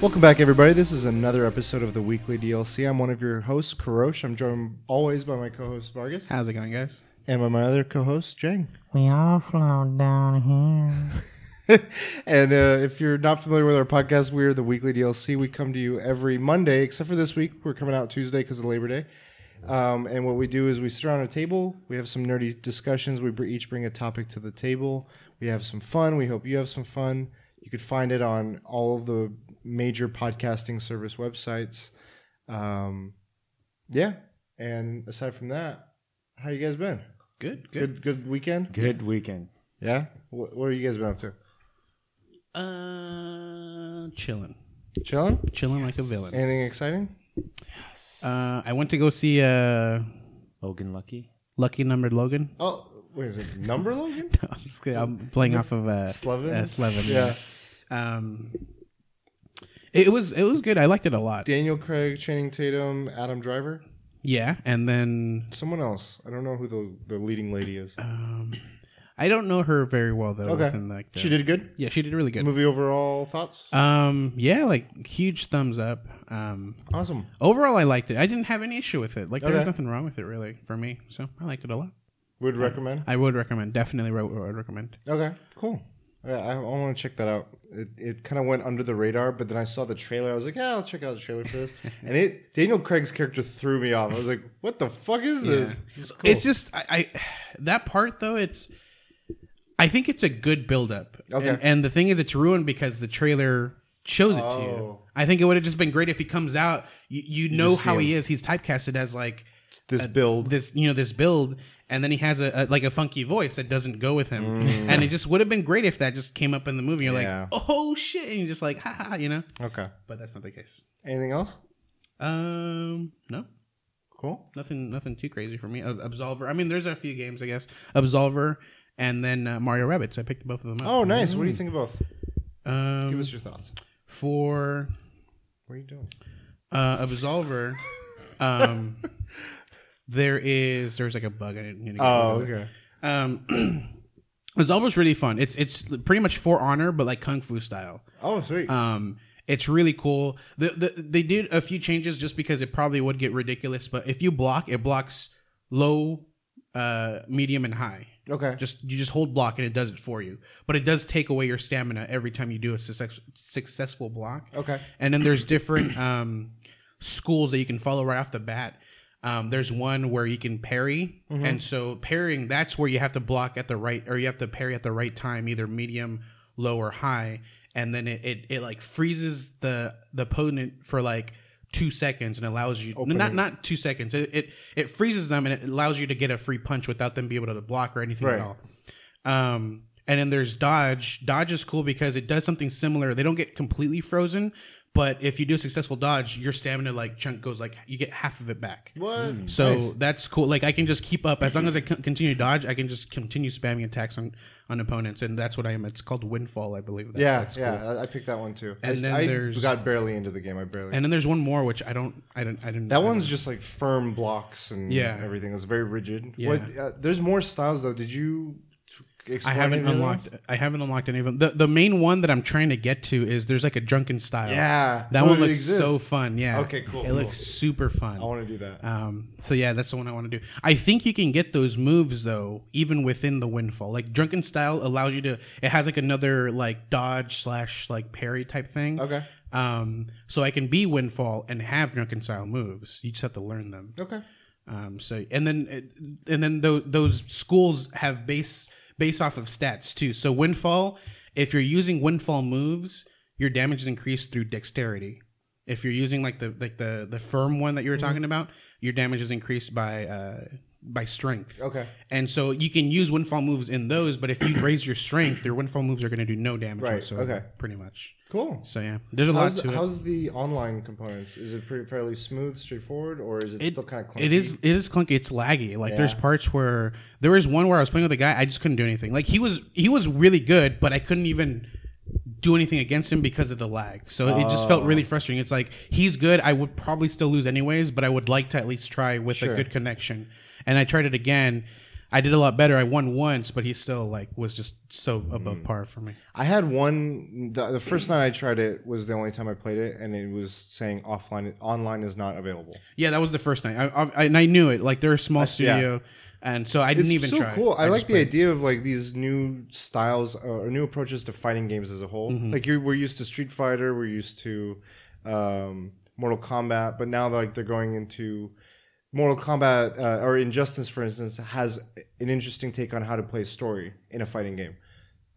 Welcome back, everybody. This is another episode of the Weekly DLC. I'm one of your hosts, Karosh. I'm joined always by my co-host Vargas How's it going, guys? and by my other co-host Jang. We all float down here. and uh, if you're not familiar with our podcast, we're the Weekly DLC. We come to you every Monday, except for this week. We're coming out Tuesday because of Labor Day. Um, and what we do is we sit around a table. We have some nerdy discussions. We br- each bring a topic to the table. We have some fun. We hope you have some fun. You could find it on all of the major podcasting service websites. Um, yeah. And aside from that, how you guys been? Good, Good, good weekend. Good weekend. Yeah. What, what are you guys been up to? Uh, chilling, Chilling. chilling like a villain. Anything exciting? Yes. Uh, I went to go see uh, Logan Lucky. Lucky Numbered Logan. Oh, wait, is it number Logan? I'm just kidding. I'm playing off of uh, Slevin? Uh, Slevin. Yeah. Um, it, was it was good. I liked it a lot. Daniel Craig, Channing Tatum, Adam Driver, Yeah, and then someone else. I don't know who the, the leading lady is. um, I don't know her very well though. Okay. Within like the, She did good. Yeah, she did really good. Movie overall thoughts? Um, yeah, like huge thumbs up. Um, Awesome. overall, I liked it. I didn't have any issue with it. Like there was Okay. nothing wrong with it really for me. So I liked it a lot. Would recommend. I would recommend. Definitely would would recommend. Okay, cool. Yeah, I, I want to check that out. It, it kind of went under the radar, but then I saw the trailer. I was like, yeah, I'll check out the trailer for this. and it Daniel Craig's character threw me off. I was like, what the fuck is this? Yeah. It's, cool. It's just I, I that part though. It's I think it's a good build up. Okay. And, and the thing is, it's ruined because the trailer shows it to you. Oh. I think it would have just been great if he comes out. You, you know just see how he him. is. He's typecasted as like this build. this, you know, this build, and then he has a, a like a funky voice that doesn't go with him. Mm. And it just would have been great if that just came up in the movie. You're Yeah. like, oh shit, and you're just like, ha ha, you know. Okay. But that's not the case. Anything else? Um, no, Cool. nothing nothing too crazy for me absolver i mean there's a few games i guess absolver and then uh, mario Rabbids i picked both of them up Oh, nice. What do you think of both? um Give us your thoughts. for What are you doing? uh absolver um there is there's like a bug i didn't need to get Oh, rid of it. okay. um absolver's really fun it's it's pretty much for honor but like kung fu style Oh, sweet. Um, it's really cool. The, the they did a few changes just because it probably would get ridiculous. But if you block, it blocks low, uh, medium, and high. okay. Just you just hold block and it does it for you. But it does take away your stamina every time you do a success, successful block. Okay. And then there's different um, schools that you can follow right off the bat. Um, there's one where you can parry, and so parrying that's where you have to block at the right, or you have to parry at the right time, either medium, low, or high, and then it it, it like freezes the the opponent for like two seconds and allows you Opening. not not two seconds. It, it it freezes them and it allows you to get a free punch without them being able to block or anything Right. at all. Um, and then there's dodge. Dodge is cool because it does something similar. They don't get completely frozen, but if you do a successful dodge, your stamina like chunk goes like you get half of it back. What? So Nice. that's cool. Like I can just keep up as long as I continue to dodge. I can just continue spamming attacks on on opponents, and that's what I am. It's called Windfall, I believe. That, yeah, that's yeah. cool. I, I picked that one too. And I, then I there's- got barely into the game. I barely. And then there's one more which I don't. I don't. I didn't. that I one's don't- just like firm blocks and Yeah. everything. It's very rigid. Yeah. What? Uh, there's more styles though. Did you? I haven't unlocked. I haven't unlocked any of them. The the main one that I'm trying to get to is there's like a drunken style. Yeah, that one looks exists. so fun. Yeah. Okay, cool, It cool. looks super fun. I want to do that. Um, so yeah, that's the one I want to do. I think you can get those moves though, even within the windfall. Like drunken style allows you to. It has like another like dodge slash like parry type thing. okay. Um, so I can be windfall and have drunken style moves. You just have to learn them. Okay. Um, so and then and then tho- those schools have base base off of stats too. So windfall, if you're using windfall moves, your damage is increased through dexterity. If you're using like the like the the firm one that you were talking about, your damage is increased by uh by strength. Okay. And so you can use windfall moves in those, but if you raise your strength, your windfall moves are going to do no damage Right, whatsoever. okay. Pretty much. Cool. So yeah, there's a lot How's, to it. how's the online components? Is it pretty fairly smooth, straightforward, or is it, It- still kind of clunky? It is. It is clunky. It's laggy. Like there's parts where there was one where I was playing with a guy. I just couldn't do anything. Like he was he was really good, but I couldn't even do anything against him because of the lag. So it just felt Oh. really frustrating. It's like he's good. I would probably still lose anyways, but I would like to at least try with Sure. a good connection. And I tried it again. I did a lot better. I won once, but he still like was just so Mm. above par for me. I had one. The, the first night I tried it was the only time I played it, and it was saying offline, online is not available. Yeah, that was the first night. I, I, and I knew it. Like they're a small That's- yeah. studio, and so I didn't It's even so try. cool. I, just like the played. idea of like these new styles uh, or new approaches to fighting games as a whole. Mm-hmm. Like you're, we're used to Street Fighter, we're used to um, Mortal Kombat, but now like they're going into Mortal Kombat uh, or Injustice, for instance, has an interesting take on how to play story in a fighting game.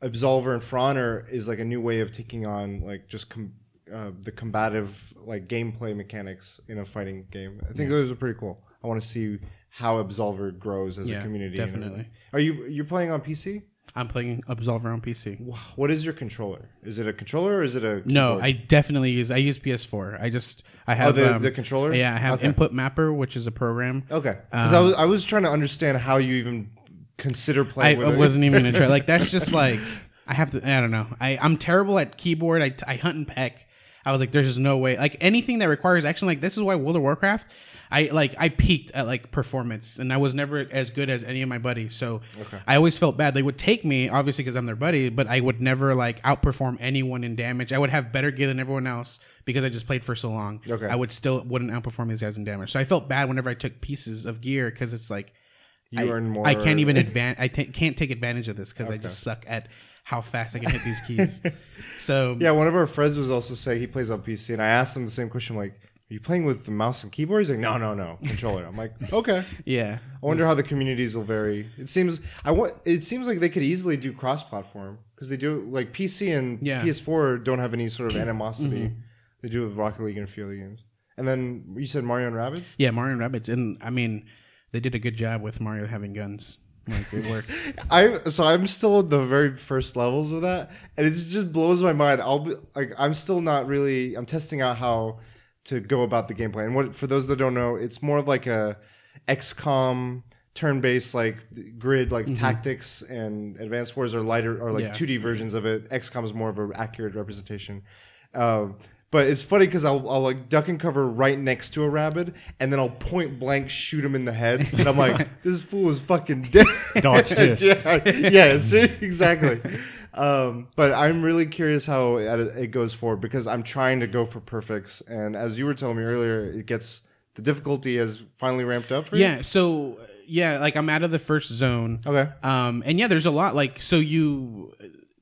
Absolver and For Honor is like a new way of taking on like just com- uh, the combative like gameplay mechanics in a fighting game. I think those are pretty cool. I want to see how Absolver grows as a community. definitely. Are you you're playing on PC? I'm playing Absolver on PC. What is your controller? Is it a controller or is it a No. I definitely use. I use PS4. I just I oh have the, um, the controller. Yeah, I have Okay. Input Mapper, which is a program. Okay, because I was I was trying to understand how you even consider I, playing. I with it. wasn't even gonna try. Like that's just like I have to. I don't know. I I'm terrible at keyboard. I I hunt and peck. I was like, there's just no way. Like anything that requires action, like this is why World of Warcraft. I like I peaked at like performance, and I was never as good as any of my buddies. So I always felt bad. They would take me, obviously, because I'm their buddy, but I would never like outperform anyone in damage. I would have better gear than everyone else because I just played for so long. Okay. I would still wouldn't outperform these guys in damage. So I felt bad whenever I took pieces of gear because it's like You I, earn more. I can't even advan- I can't take advantage of this because I just suck at how fast I can hit these keys. so Yeah, one of our friends was also saying he plays on PC, and I asked him the same question. I'm like, "Are you playing with the mouse and keyboard?" He's like, "No, no, no, controller." I'm like, "Okay." yeah, I wonder how the communities will vary. It seems I want. It seems like they could easily do cross-platform because they do like PC and Yeah. Mm-hmm. PS4 don't have any sort of animosity. They do with Rocket League and a few other games. And then you said Mario and Rabbids. yeah, Mario and Rabbids, and I mean, they did a good job with Mario having guns. Like it worked. I so I'm still at the very first levels of that, and it just blows my mind. I'll be like, I'm still not really. I'm testing out how to go about the gameplay. And what for those that don't know, it's more of like a XCOM turn-based like grid, like tactics, and Advanced Wars are lighter or like Mm-hmm. Yeah. 2D versions of it. XCOM is more of an accurate representation. Um, but it's funny because I'll, I'll like duck and cover right next to a rabbit, and then I'll point blank shoot him in the head, and I'm like, "This fool is fucking dead." Dodge this. yeah, yeah, ser- exactly. Um, but I'm really curious how it, it goes forward because I'm trying to go for perfects, and as you were telling me earlier, it gets the difficulty has finally ramped up for you. yeah, so yeah, like I'm out of the first zone. Okay. Um, and yeah, there's a lot like so you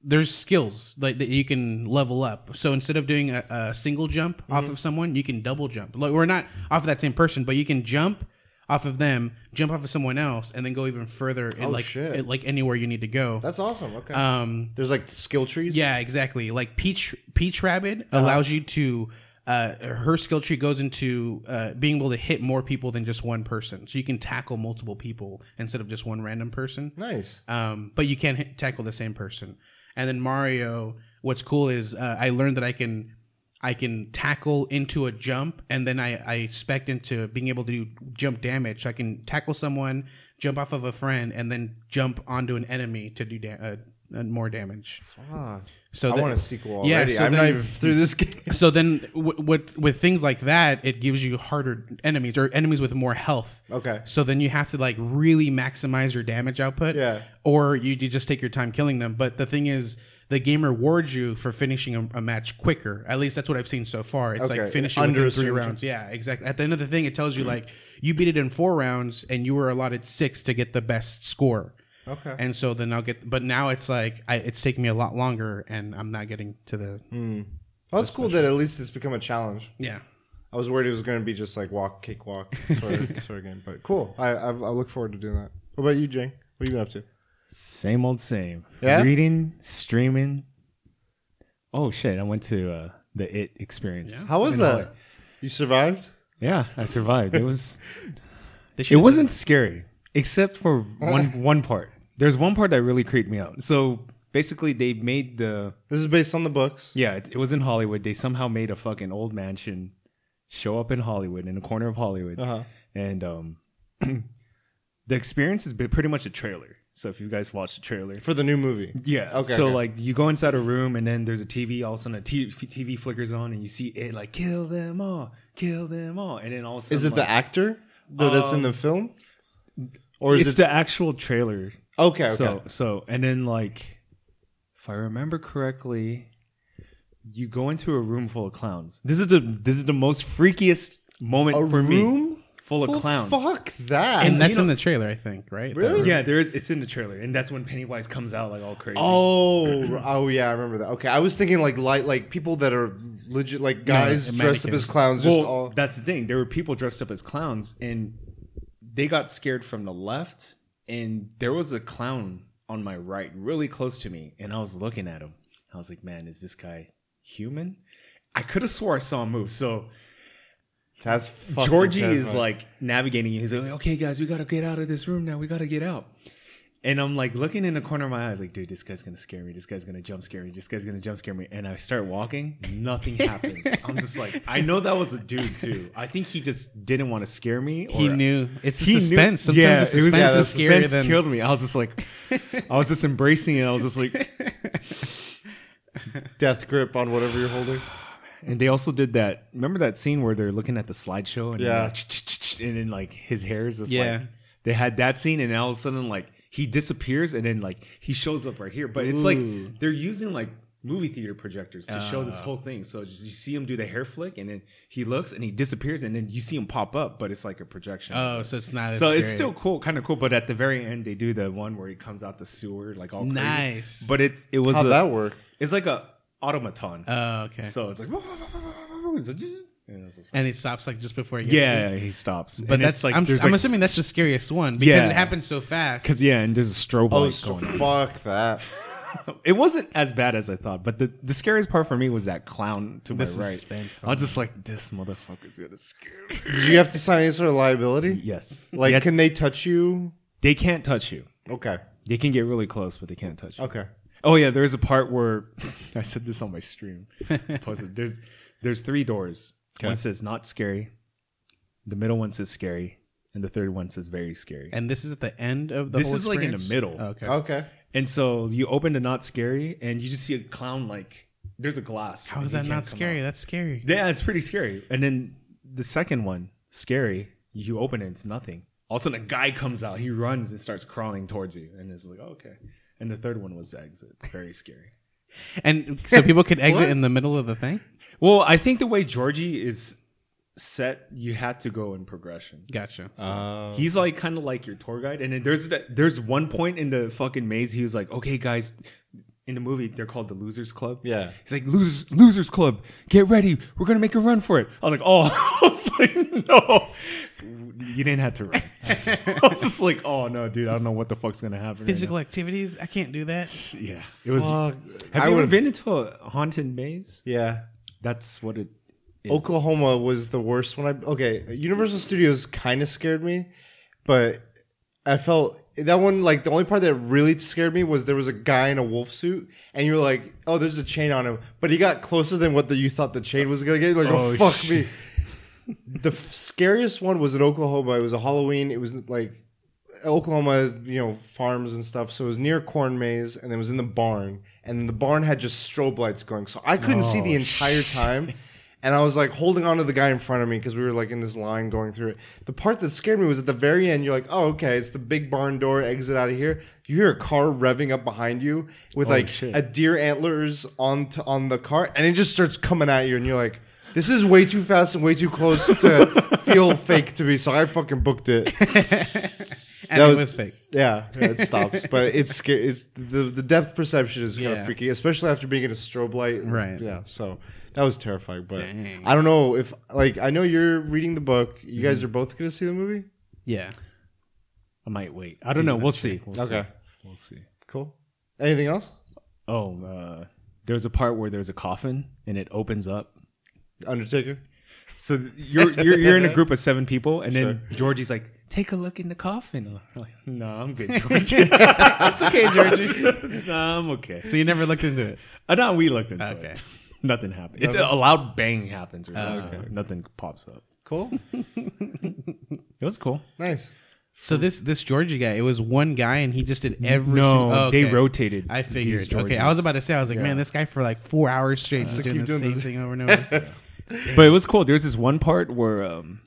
there's skills like that you can level up. So instead of doing a, a single jump off Mm-hmm. of someone, you can double jump. Like we're not off of that same person, but you can jump off of them, jump off of someone else, and then go even further Oh, like shit. like anywhere you need to go. That's awesome. Okay. Um, There's like skill trees. yeah, exactly. Like Peach Peach Rabbit Uh-huh. allows you to uh, her skill tree goes into uh, being able to hit more people than just one person. So you can tackle multiple people instead of just one random person. Nice. Um, but you can't hit, tackle the same person. And then Mario, what's cool is uh, I learned that I can I can tackle into a jump, and then I I spec into being able to do jump damage. So I can tackle someone, jump off of a friend, and then jump onto an enemy to do da- uh, uh, more damage. Ah, So I that- want a sequel Yeah, already. so I'm not then- even through this game. So then, w- with with things like that, it gives you harder enemies or enemies with more health. Okay. So then you have to like really maximize your damage output. Yeah. Or you, you just take your time killing them. But the thing is, the game rewards you for finishing a, a match quicker. At least that's what I've seen so far. It's Okay, like finishing under three rounds. Yeah, exactly. At the end of the thing, it tells you like you beat it in four rounds and you were allotted six to get the best score. Okay. And so then I'll get. But now it's like I, it's taking me a lot longer, and I'm not getting to the. Well, that's cool that at least it's become a challenge. Yeah. I was worried it was going to be just like walk, cake walk sort of, sort of game. But cool. I, I I look forward to doing that. What about you, Jane? What are you been up to? Same old same. Yeah? Reading, streaming. Oh shit! I went to uh, the It experience. Yeah. How was in that? You survived? Yeah, I survived. It was. It wasn't scary, except for one one part. There's one part that really creeped me out. So basically, they made the This is based on the books. yeah. It, it was in Hollywood. They somehow made a fucking old mansion show up in Hollywood, in the corner of Hollywood, Uh-huh. and um, the experience is pretty much a trailer. So if you guys watch the trailer, For the new movie. Yeah. Okay, So okay. like you go inside a room and then there's a TV. All of a sudden a TV flickers on and you see it like kill them all, kill them all, and then all of a sudden Is it the like, actor that- that's in Um, the film? or is it's it the actual trailer. Okay? Okay. So so and then like if I remember correctly, you go into a room full of clowns. This is the this is the most freakiest moment a for me. room Full of Well, clowns. Fuck that. and that's you know- in the trailer, I think, right? Really? Yeah, there is it's in the trailer, and that's when Pennywise comes out like all crazy. Oh, oh yeah, I remember that. Okay, I was thinking like light, like people that are legit, like guys and dressed up as mannequins. clowns. Just well, all that's the thing. There were people dressed up as clowns, and they got scared from the left, and there was a clown on my right, really close to me, and I was looking at him. I was like, "Man, is this guy human?" I could have swore I saw him move. So that's Georgie is like navigating. He's like, "Okay, guys, we gotta get out of this room now. We gotta get out." And I'm like looking in the corner of my eyes, like, dude, this guy's gonna scare me. This guy's gonna jump scare me. This guy's gonna jump scare me. And I start walking, nothing happens. I'm just like, I know that was a dude too. I think he just didn't want to scare me. Or He knew it's the he knew- suspense. Sometimes yeah, the it was- suspense yeah, the is scarier suspense than killed me. I was just like, I was just embracing it. I was just like, death grip on whatever you're holding. and they also did that. Remember that scene where they're looking at the slideshow and Yeah. yeah, and then like his hair is just Yeah. like they had that scene, and all of a sudden like he disappears, and then like he shows up right here. But it's like they're using like movie theater projectors to show Ah. this whole thing. So just, you see him do the hair flick, and then he looks and he disappears, and then you see him pop up, but it's like a projection. Oh, so it's not. As so it's scary. still cool, kind of cool. But at the very end, they do the one where he comes out the sewer, like all crazy. nice. But it it was How'd a, that work? it's like a automaton. oh, okay. So it's like, it's like- and it's like- and it stops like just before he gets yeah, you. he stops. But And that's it's like I'm, I'm like- assuming that's the scariest one because Yeah. it happens so fast. because yeah, and there's a strobe Oh, light so going. on. fuck that. It wasn't as bad as I thought, but the the scariest part for me was that clown to The my right. suspense I was just like, this motherfucker's gonna scare me. Did you have to sign any sort of liability? Yes, Like, Yeah, can they touch you? they can't touch you. Okay. They can get really close, but they can't touch you. Okay. Oh yeah, there's a part where I said this on my stream. Posted. There's there's three doors. One says not scary, the middle one says scary, and the third one says very scary. and this is at the end of the. This whole is, like, in the experience? middle. Okay. Okay. And so you open the not scary, and you just see a clown like there's a glass. How and is he that can't not come scary? out. That's scary. Yeah, it's pretty scary. And then the second one, scary. You open it, it's nothing. All of a sudden, a guy comes out. He runs and starts crawling towards you, and it's like, oh, okay. And the third one was the exit. Very scary. And so people could exit What? in the middle of the thing. Well, I think the way Georgie is set, you had to go in progression. Gotcha. Uh, He's like kind of like your tour guide, and then there's that, there's one point in the fucking maze. He was like, "Okay, guys." In the movie, they're called the Losers Club. Yeah. he's like, "Losers, Losers Club, get ready. We're gonna make a run for it." I was like, "Oh," I was like, "No, you didn't have to run." I was just like, "Oh no, dude, I don't know what the fuck's gonna happen." Physical now." activities. I can't do that. yeah, it was. fuck. have I you ever been into a haunted maze? Yeah. That's what it. Is. Oklahoma was the worst one. I okay. Universal Studios kind of scared me, but I felt that one like the only part that really scared me was there was a guy in a wolf suit, and you're like, "Oh, there's a chain on him," but he got closer than what the, you thought the chain was gonna get. You're like, "Oh, Oh, fuck shit. me." The f- scariest one was in Oklahoma. It was a Halloween. It was like Oklahoma has you know farms and stuff, so it was near corn maze, and it was in the barn, and the barn had just strobe lights going, so I couldn't see the Oh, entire time. And I was like holding on to the guy in front of me because we were like in this line going through it. The part that scared me was at the very end. You're like, oh, okay, it's the big barn door exit out of here. You hear a car revving up behind you with like shit. a deer antlers on to, on the car, and it just starts coming at you, and you're like, this is way too fast and way too close to feel fake to me. So I fucking booked it. And That it was- was fake. Yeah, it stops, but it's scary. It's the the depth perception is kind Yeah. of freaky, especially after being in a strobe light. Right. Yeah. So that was terrifying. But Dang. I don't know if like I know you're reading the book. You guys are both gonna see the movie. Yeah. I might wait. I don't know. We'll see. We'll Okay. See. We'll see. Cool. Anything else? Oh, uh, there's a part where there's a coffin and it opens up. Undertaker. So you're you're, you're in a group of seven people, and then Sure. Georgie's like, "Take a look in the coffin." I'm like, no, I'm good, Georgie. It's okay, Georgie. no, I'm okay. so you never looked into it. Uh, no, we looked into Okay. it. Nothing happened. It's a, a loud bang happens or Oh, something. Nothing pops up. Cool. It was cool. nice. So this this Georgie guy, it was one guy, and he just did every. no, single, oh, they rotated. I these figured. Okay, I was about to say, I was like, Yeah. man, this guy for like four hours straight just doing keep the doing same this. thing over and over. but it was cool. There was this one part where um,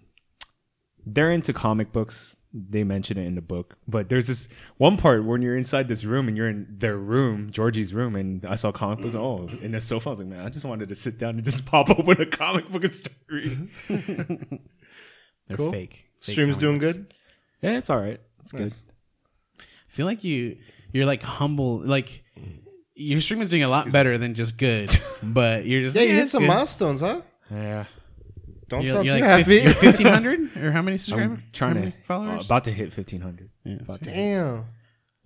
they're into comic books. they mention it in the book. But there's this one part when you're inside this room and you're in their room, Georgie's room, and I saw comic books. Oh, in the sofa, I was like, man, I just wanted to sit down and just pop open a comic book and start reading. They're Cool. fake. Fake Stream's comic doing books. good. yeah, it's all right. It's good. Nice. I feel like you you're like humble like your stream is doing a lot better than just good, but you're just Yeah, you hit some good." milestones, huh? Yeah, Don't You're, sound you're too like happy. fif- you're fifteen hundred or how many subscribers? I'm trying How to many followers. uh, about to hit fifteen hundred. Yeah, about, to, Damn.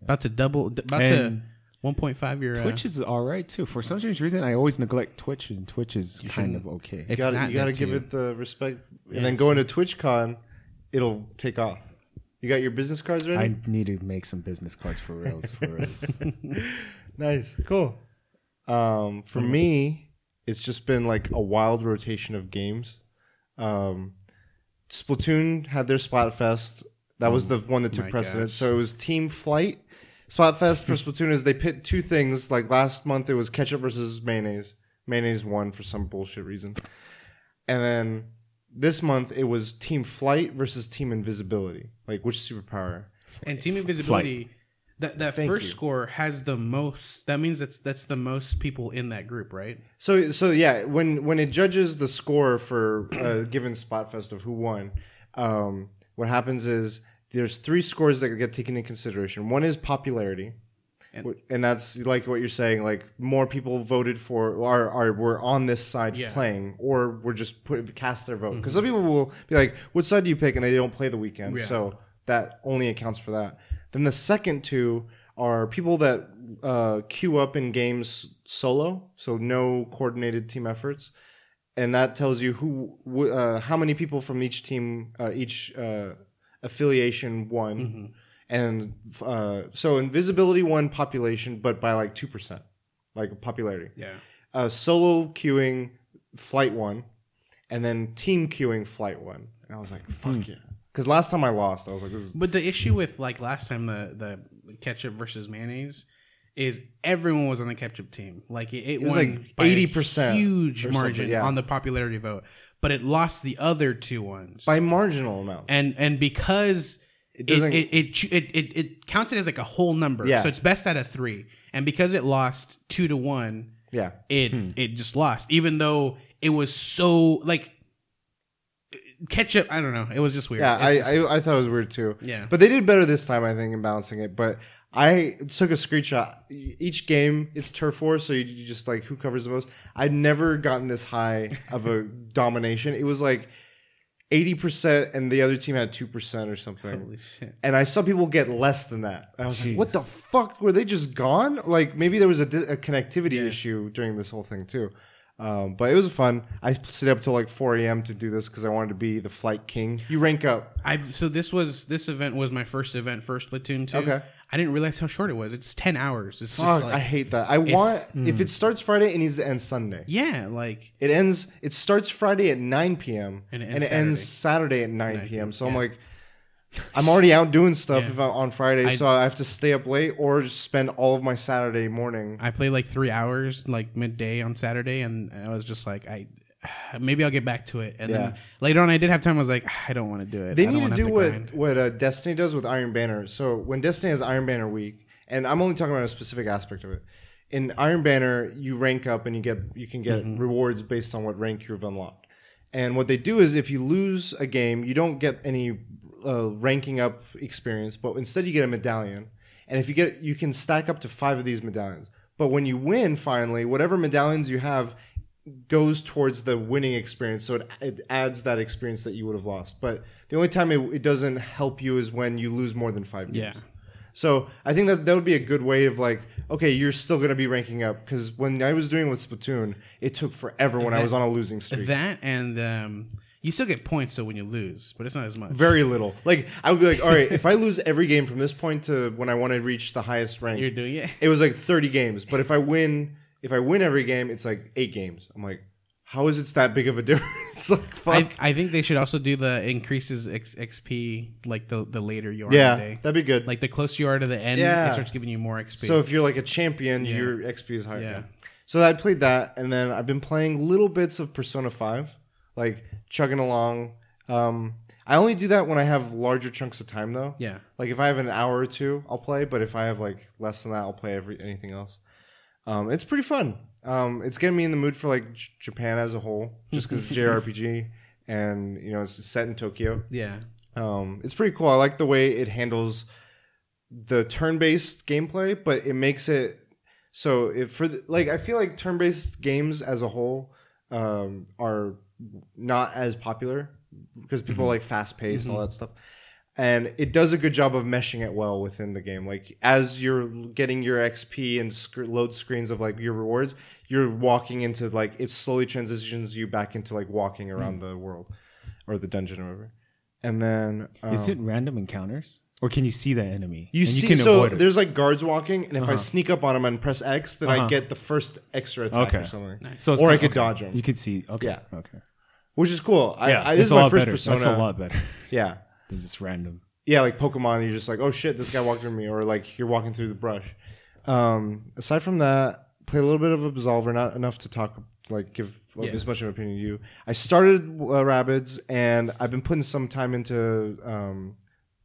about to double. About to one point five. Your Twitch is all right too. For some strange reason, I always neglect Twitch, and Twitch is kind of okay. You gotta, you gotta give to- it the respect, Yeah, and then it's- to into TwitchCon, it'll take off. You got your business cards ready? I need to make some business cards for reals. For reals. Nice, cool. Um, for me, it's just been like a wild rotation of games. Um, Splatoon had their Splatfest. That was the one that took my precedence. gosh. So it was Team Flight. Splatfest for Splatoon is they pit two things. Like last month, it was ketchup versus mayonnaise. Mayonnaise won for some bullshit reason. And then this month, it was Team Flight versus Team Invisibility. Like which superpower? and team invisibility. That that Thank first you. score has the most. That means that's that's the most people in that group, right? So so yeah, when when it judges the score for a given Splatfest of who won, um, what happens is there's three scores that get taken into consideration. One is popularity, And- that's like what you're saying. Like more people voted for are are were on this side Yeah. playing, or were just put cast their vote. Because some people will be like, "What side do you pick?" and they don't play the weekend. Yeah. So that only accounts for that. Then the second two are people that uh, queue up in games solo, so no coordinated team efforts, and that tells you who, wh- uh, how many people from each team, uh, each uh, affiliation won, and uh, so invisibility won population, but by like two percent, like popularity. Yeah. Uh, solo queuing, flight one, and then team queuing, flight one. And I was like, fuck yeah. Because last time I lost, I was like, this is But the issue with like last time the the ketchup versus mayonnaise is everyone was on the ketchup team. Like it, it, was won like 80% huge margin yeah. on the popularity vote, but it lost the other two ones. by marginal amounts. and and because it doesn't- it it, it, it, it, it counts it as like a whole number. Yeah. So it's best out of three. And because it lost two to one, yeah. it hmm. it just lost. Even though it was so like ketchup. I don't know. It was just weird. Yeah, I, just- I I thought it was weird too. Yeah. but they did better this time, I think, in balancing it. But I took a screenshot. Each game, it's turf war, so you, you just like who covers the most. I'd never gotten this high of a domination. It was like eighty percent, and the other team had two percent or something. Holy shit. And I saw people get less than that. I was like, "What the fuck? Were they just gone? Like maybe there was a, di- a connectivity issue during this whole thing too." Um, but it was fun. I stayed up till like 4 a.m. to do this because I wanted to be the flight king. You rank up. I so this was this event was my first event first Splatoon two. Okay. I didn't realize how short it was. It's ten hours. It's just Fuck, like I hate that. I want if it starts Friday, it needs to end Sunday. yeah, like It ends. It starts Friday at 9 p.m. And it and ends it ends Saturday at 9, 9 p.m. So I'm like, I'm already out doing stuff Yeah. if I, on Friday, I- so I have to stay up late or just spend all of my Saturday morning. I played like three hours like midday on Saturday, and I was just like I. Maybe I'll get back to it, and Yeah. then later on, I did have time. I was like, I don't want to do it. They need to do what grind. what uh, Destiny does with Iron Banner. So when Destiny has Iron Banner week, and I'm only talking about a specific aspect of it. In Iron Banner, you rank up and you get you can get Mm-hmm. rewards based on what rank you've unlocked. And what they do is, if you lose a game, you don't get any uh, ranking up experience, but instead you get a medallion. And if you get, you can stack up to five of these medallions. But when you win, finally, whatever medallions you have goes towards the winning experience. So it, it adds that experience that you would have lost. But the only time it, it doesn't help you is when you lose more than five games. Yeah. So I think that that would be a good way of like, okay, you're still going to be ranking up because when I was doing with Splatoon, it took forever when I was on a losing streak. that, and um, you still get points though when you lose, but it's not as much. Very little. Like I would be like, all right, if I lose every game from this point to when I want to reach the highest rank, You're doing it. it was like 30 games. But if I win, if I win every game, it's like eight games. I'm like, how is it that big of a difference? like, fuck. I, I think they should also do the increases X, XP like the the later you are yeah, the day. that'd be good. Like the closer you are to the end, Yeah. it starts giving you more XP. so if you're like a champion, Yeah. your XP is higher. Yeah. So I played that, and then I've been playing little bits of Persona Five, like chugging along. Um, I only do that when I have larger chunks of time though. Yeah. Like if I have an hour or two, I'll play. But if I have like less than that, I'll play every anything else. Um, it's pretty fun. Um, it's getting me in the mood for like J- Japan as a whole, just because it's JRPG and you know it's set in Tokyo. Yeah. Um, it's pretty cool. I like the way it handles the turn-based gameplay, but it makes it so if for the, like I feel like turn-based games as a whole um, are not as popular because people like fast-paced and all that stuff. And it does a good job of meshing it well within the game. Like as you're getting your XP and sc- load screens of like your rewards, you're walking into like it slowly transitions you back into like walking around the world or the dungeon or whatever. And then um, Is it random encounters, or can you see the enemy? you and see, can so avoid it? there's like guards walking, and if I sneak up on them and press X, then I Uh-huh. get the first extra attack Okay. or something. So it's or I kinda- could okay. dodge them, You could see. Okay. Yeah. Okay. Which is cool. I, Yeah. I, this it's is a my lot first better. persona. That's a lot better Yeah, than just random. yeah, like Pokemon, you're just like, oh shit, this guy walked through me, or like you're walking through the brush. Um, aside from that, play a little bit of Absolver, not enough to talk, like give Yeah. as much of an opinion to you. I started uh, Rabbids, and I've been putting some time into um,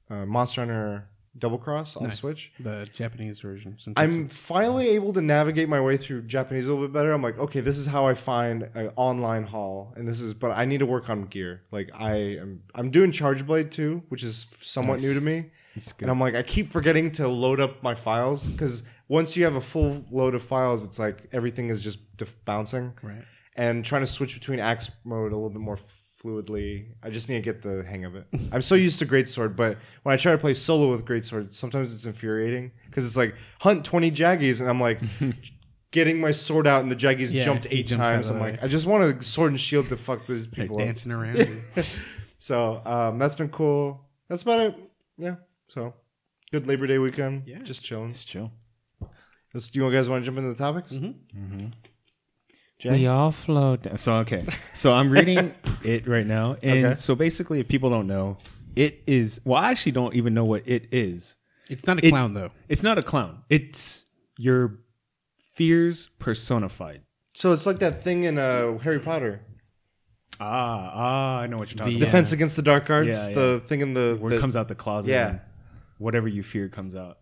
uh, Monster Hunter Double Cross on Nice. Switch. The Japanese version. since I'm finally able to navigate my way through Japanese a little bit better. I'm like, okay, this is how I find an online haul, and this is. But I need to work on gear. Like I am, I'm doing Charge Blade too, which is somewhat Nice. new to me. And I'm like, I keep forgetting to load up my phials because once you have a full load of phials, it's like everything is just def- bouncing. Right. And trying to switch between axe mode a little bit more fluidly. I just need to get the hang of it. I'm so used to Greatsword, but when I try to play solo with Greatsword, sometimes it's infuriating because it's like hunt 20 Jaggies, and I'm like getting my sword out, and the Jaggies Yeah, jumped he eight jumps out times. of I'm the like, way. I just want a sword and shield to fuck these They're people up. dancing around. So um, that's been cool. That's about it. Yeah. So good Labor Day weekend. Yeah. Just chilling. It's chill. Let's, do you guys want to jump into the topics? Mm-hmm. Jay? We all float down. So okay. So I'm reading it right now, and Okay. so basically, if people don't know, it is. Well, I actually don't even know what it is. it's not a It- clown though. It's not a clown. It's your fears personified. So it's like that thing in uh, Harry Potter. Ah, ah, I know what you're talking The, about. Defense against the Dark Arts. Yeah, The thing in the. Where the- it comes out the closet. Yeah. Whatever you fear comes out.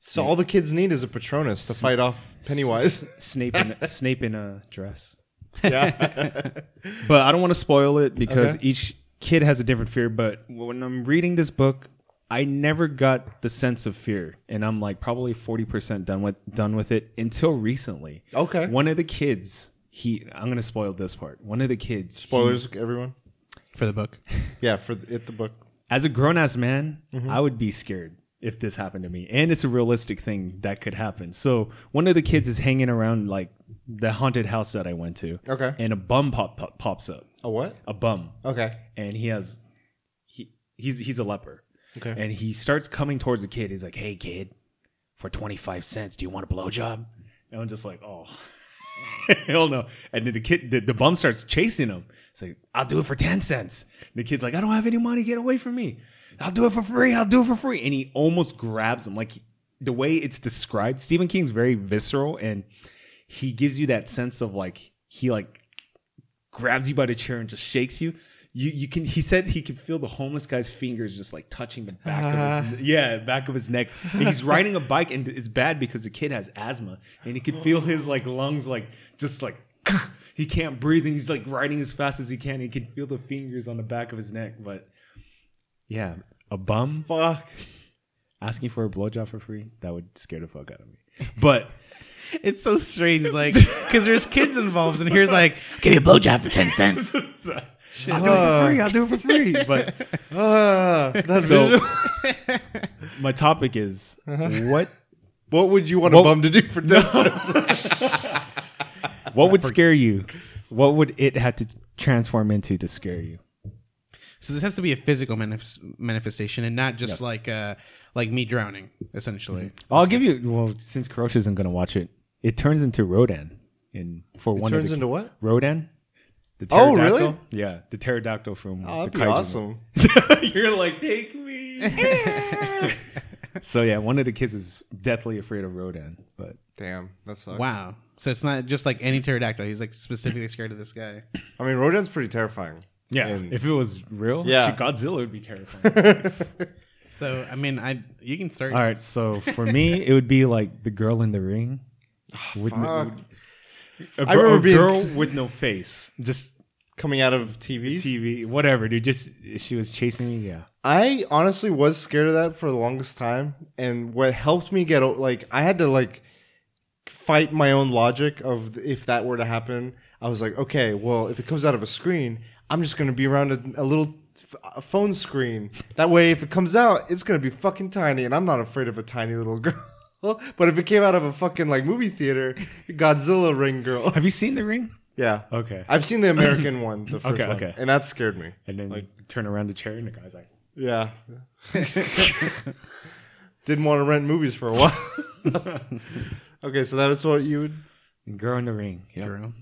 So all the kids need is a Patronus to fight off Pennywise. S- Snape in Snape in a dress. yeah. But I don't want to spoil it because Okay. each kid has a different fear. But when I'm reading this book, I never got the sense of fear, and I'm like probably forty percent done with done with it until recently. Okay. One of the kids, he I'm gonna spoil this part. One of the kids, Spoilers, everyone. For the book. Yeah, for the, it the book. As a grown ass man, Mm-hmm. I would be scared if this happened to me, and it's a realistic thing that could happen. So one of the kids is hanging around like the haunted house that I went to, Okay. and a bum pop, pop pops up, A what? a bum, Okay. and he has he he's he's a leper. Okay. And he starts coming towards the kid. He's like, "Hey, kid, for twenty five cents, do you want a blowjob?" And I'm just like, "Oh, hell no!" And then the kid, the, the bum starts chasing him. It's like, "I'll do it for ten cents." And the kid's like, "I don't have any money. Get away from me! I'll do it for free. I'll do it for free." And he almost grabs him. Like the way it's described, Stephen King's very visceral, and he gives you that sense of like he like grabs you by the chair and just shakes you. You you can he said he could feel the homeless guy's fingers just like touching the back of his ah. yeah back of his neck. And he's riding a bike and it's bad because the kid has asthma and he could feel his like lungs like just like he can't breathe and he's like riding as fast as he can. He can feel the fingers on the back of his neck. But yeah, a bum Fuck. asking for a blowjob for free that would scare the fuck out of me. But It's so strange, like because there's kids involved, and here's like, give me a blowjob for ten cents. I'll do it for free. I'll do it for free. But Ah, that's So- visual. my topic is what What would you want What- a bum to do for ten cents? what would scare you? What would it have to transform into to scare you? So this has to be a physical manif- manifestation, and not just Yes. like uh like me drowning, essentially. I'll give you. Well, since Karosh isn't going to watch it, it turns into Rodan in for one turns of the into what? Rodan. The Oh, pterodactyl? really? Yeah, the pterodactyl from. Oh, that'd be kaiju awesome. movie. You're like, take me. so yeah, one of the kids is deathly afraid of Rodan, but Damn, that sucks. Wow. So it's not just like any pterodactyl. He's like specifically scared of this guy. I mean, Rodan's pretty terrifying. Yeah, And- if it was real, Yeah. shit, Godzilla would be terrifying. So I mean, I you can start. All right, so for me, it would be like the girl in the ring. Ah, with no- Fuck. a, I girl, remember a being- girl with no face, just Coming out of TVs. TV, whatever, dude. Just she was chasing me. Yeah, I honestly was scared of that for the longest time, and what helped me get o- like I had to like fight my own logic of if that were to happen. I was like, okay, well, if it comes out of a screen, I'm just gonna be around a, a little f- a phone screen. That way, if it comes out, it's gonna be fucking tiny, and I'm not afraid of a tiny little girl. but if it came out of a fucking like movie theater, Godzilla ring girl. have you seen the ring? Yeah. Okay, I've seen the American one, the first Okay, one, okay. and that scared me. and then like turn around the chair, and the guy's like, Yeah. Didn't want to rent movies for a while. okay, so that's what you would. "Girl in the ring." Yeah, Girl.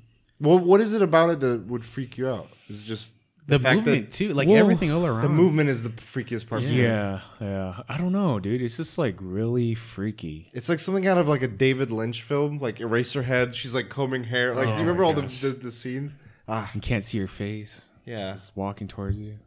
Well, what is it about it that would freak you out? Is just The, fact movement that too, like Whoa. everything all around. the movement is the freakiest part. for me. yeah, yeah. I don't know, dude. It's just like really freaky. It's like something out of like a David Lynch film, like Eraserhead. She's like combing hair. Like, Oh you remember all the, the the scenes? Ah, You can't see her face. yeah. Just walking towards you.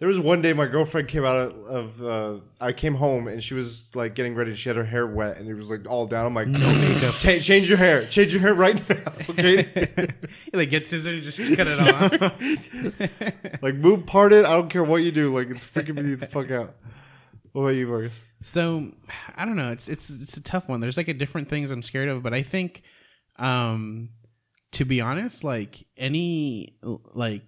There was one day my girlfriend came out of. Uh, I came home and she was like getting ready. She had her hair wet and it was like all down. I'm like, No makeup. "Cha- change your hair. Change your hair right now. Okay. like get scissors, and just cut it off. like move part it. I don't care what you do. Like it's freaking me the fuck out. What about you, Marcus? So I don't know. It's it's it's a tough one. There's like a different things I'm scared of, but I think, um, to be honest, like any like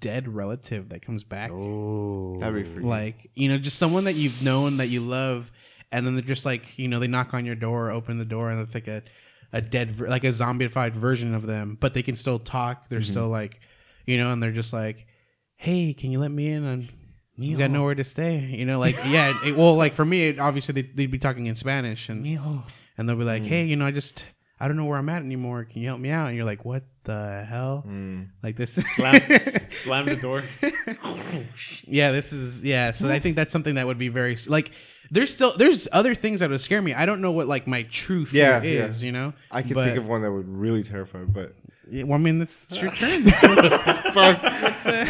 dead relative that comes back, Oh, That'd be freaky. like you know, just someone that you've known that you love, and then they're just like you know they knock on your door, open the door, and it's like a a dead like a zombified version of them, but they can still talk. They're still like, you know, and they're just like, hey, can you let me in? And you got nowhere to stay. You know, like yeah. It, well, like for me, it, obviously they, they'd be talking in Spanish, and Mijo. and they'll be Mm. like, hey, you know, I just I don't know where I'm at anymore. Can you help me out? And you're like, what the hell? Mm. Like this is Slam, slam the door. yeah, this is yeah. So I think that's something that would be very like. There's still there's other things that would scare me. I don't know what like my true fear Yeah, yeah. is. You know, I can But- think of one that would really terrify me, but Yeah, well, I mean, it's it's your turn. fuck.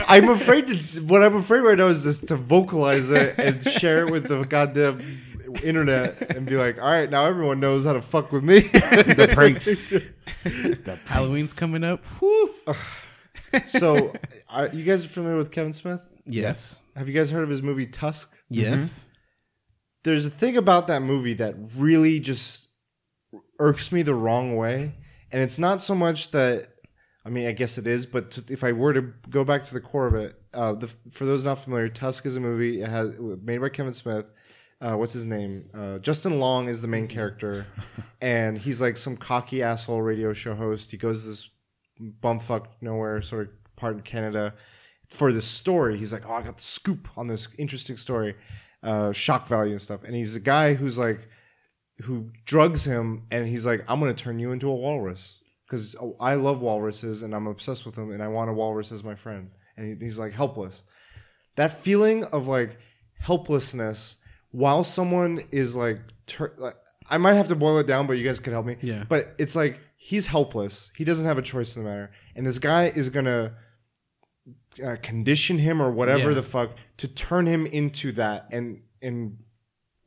I'm afraid to. What I'm afraid right now is just to vocalize it and share it with the goddamn internet and be like, all right, now everyone knows how to fuck with me. the pranks. The pranks. Halloween's coming up. Whew. so, are you guys are familiar with Kevin Smith? Yes. Have you guys heard of his movie Tusk? Yes. there's a thing about that movie that really just irks me the wrong way and it's not so much that i mean i guess it is but to, if i were to go back to the core of it uh, the, for those not familiar tusk is a movie it has made by kevin smith uh, what's his name uh, justin long is the main character and he's like some cocky asshole radio show host he goes to this bumfuck nowhere sort of part in canada for this story he's like oh i got the scoop on this interesting story uh, shock value and stuff. And he's a guy who's like, who drugs him, and he's like, I'm gonna turn you into a walrus because I love walruses and I'm obsessed with them, and I want a walrus as my friend. And he- he's like helpless. That feeling of like helplessness while someone is like, tur- like, I might have to boil it down, but you guys could help me. Yeah. But it's like he's helpless. He doesn't have a choice in the matter, and this guy is gonna uh, condition him or whatever Yeah. the fuck to turn him into that and and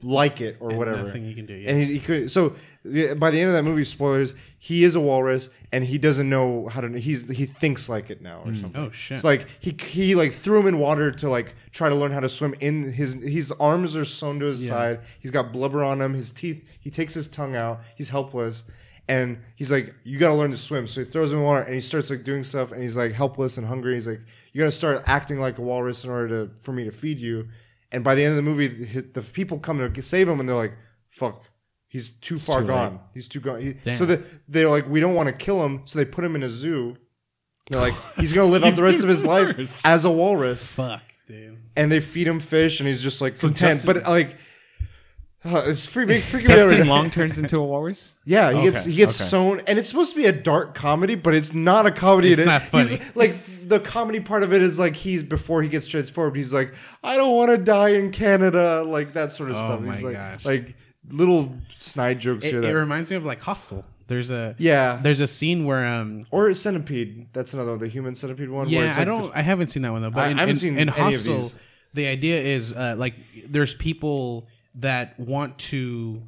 like it or And whatever. Nothing you can do. Yeah. And he, he could so by the end of that movie, spoilers, he is a walrus and he doesn't know how to. He's he thinks like it now or mm. something. oh shit. It's like he he like threw him in water to like try to learn how to swim. In his his arms are sewn to his Yeah. side. He's got blubber on him. His teeth. He takes his tongue out. He's helpless, and he's like, "You got to learn to swim." So he throws him in water, and he starts like doing stuff, and he's like helpless and hungry. He's like, "You got to start acting like a walrus in order to for me to feed you." And by the end of the movie, the, the people come to save him, and they're like, "Fuck." He's too far too late. gone. He's too gone. He, so the, they're like, we don't want to kill him, so they put him in a zoo. They're like, he's gonna live out the rest of his life as a walrus, Fuck, dude. and they feed him fish, and he's just like content. Justin- but like, uh, it's free, make freaking me Justin now. Long turns into a walrus. Yeah, he gets Okay, he gets okay. sewn, and it's supposed to be a dark comedy, but it's not a comedy. It's It- not he's- like f- the comedy part of it is like he's before he gets transformed. He's like, I don't want to die in Canada, like that sort of Oh stuff. my He's like, gosh. like little snide jokes It, here. it That, reminds me of like Hostel. There's a Yeah. there's a scene where um Or centipede. That's another one, the human centipede one. where yeah it's I like don't I haven't seen that one though. But I- in, I haven't in- seen in any of Hostel, these. the idea is uh, like there's people that want to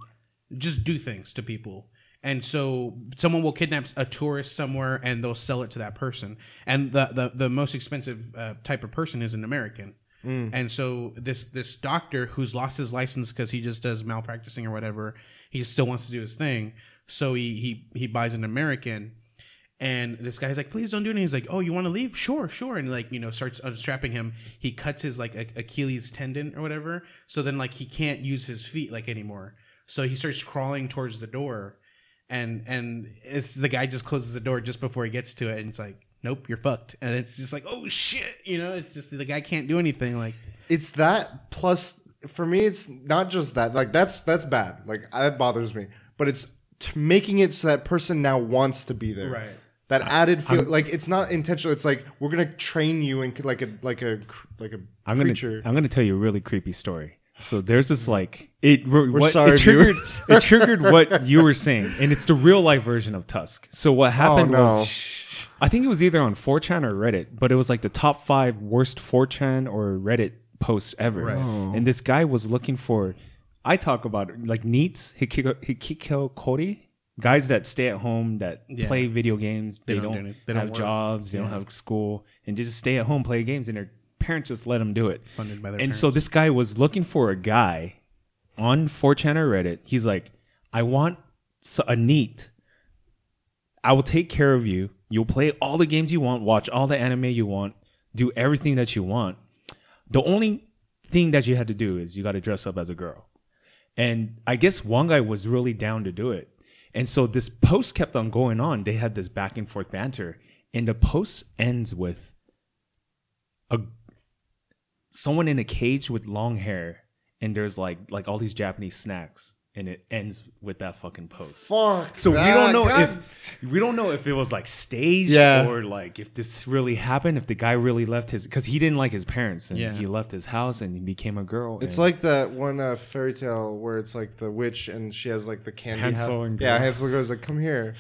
just do things to people. And so someone will kidnap a tourist somewhere and they'll sell it to that person. And the the, the most expensive uh, type of person is an American. Mm. And so this this doctor who's lost his license because he just does malpracticing or whatever, he still wants to do his thing. So he he he buys an American, and this guy's like, "Please don't do it." And he's like, "Oh, you want to leave? Sure, sure." And like you know starts unstrapping him. He cuts his like a- Achilles tendon or whatever. So then like he can't use his feet like anymore. So he starts crawling towards the door, and and it's the guy just closes the door just before he gets to it, and it's like, "Nope, you're fucked." And it's just like, "Oh shit," you know. It's just the guy can't do anything. Like it's that plus for me it's not just that like that's that's bad like that bothers me but it's making it so that person now wants to be there Right. That added feel like it's not intentional it's like we're gonna train you and like a like a like a I'm gonna creature I'm gonna tell you a really creepy story. So there's this like it. We're what, sorry, it triggered. it triggered what you were saying, and it's the real life version of Tusk. So what oh, happened oh, no. was, I think it was either on 4chan or Reddit, but it was like the top five worst 4chan or Reddit posts ever. Right. Oh. And this guy was looking for. I talk about it, like NEETs hikiko, hikikomori guys that stay at home that Yeah. play video games. They, don't don't, do they don't have work. jobs. They don't have school, and just stay at home play games, and their parents just let them do it funded by their and parents. so this guy was looking for a guy on 4chan or Reddit. He's like, I want a NEET. I will take care of you. You'll play all the games you want, watch all the anime you want, do everything that you want. The only thing that you had to do is you got to dress up as a girl. And I guess one guy was really down to do it. And so this post kept on going on. They had this back and forth banter. And the post ends with a someone in a cage with long hair and there's like like all these Japanese snacks and it ends with that fucking post. fuck So we don't know God. if we don't know if it was like staged Yeah. or like if this really happened, if the guy really left his because he didn't like his parents and Yeah. he left his house and he became a girl. it's and- like that one uh, fairy tale where it's like the witch and she has like the candy Hansel hat. and yeah Gretel. Hansel goes like come here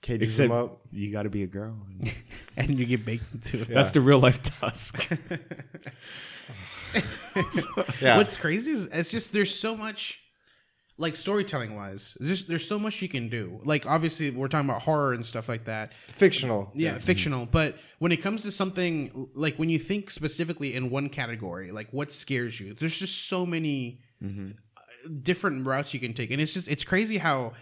cages except him up you got to be a girl. and you get baked into it. That's the real life Tusk. yeah What's crazy is it's just there's so much like storytelling wise. There's there's so much you can do. Like obviously we're talking about horror and stuff like that. fictional Yeah, fictional. But when it comes to something like when you think specifically in one category, like what scares you, there's just so many uh, different routes you can take, and it's just it's crazy how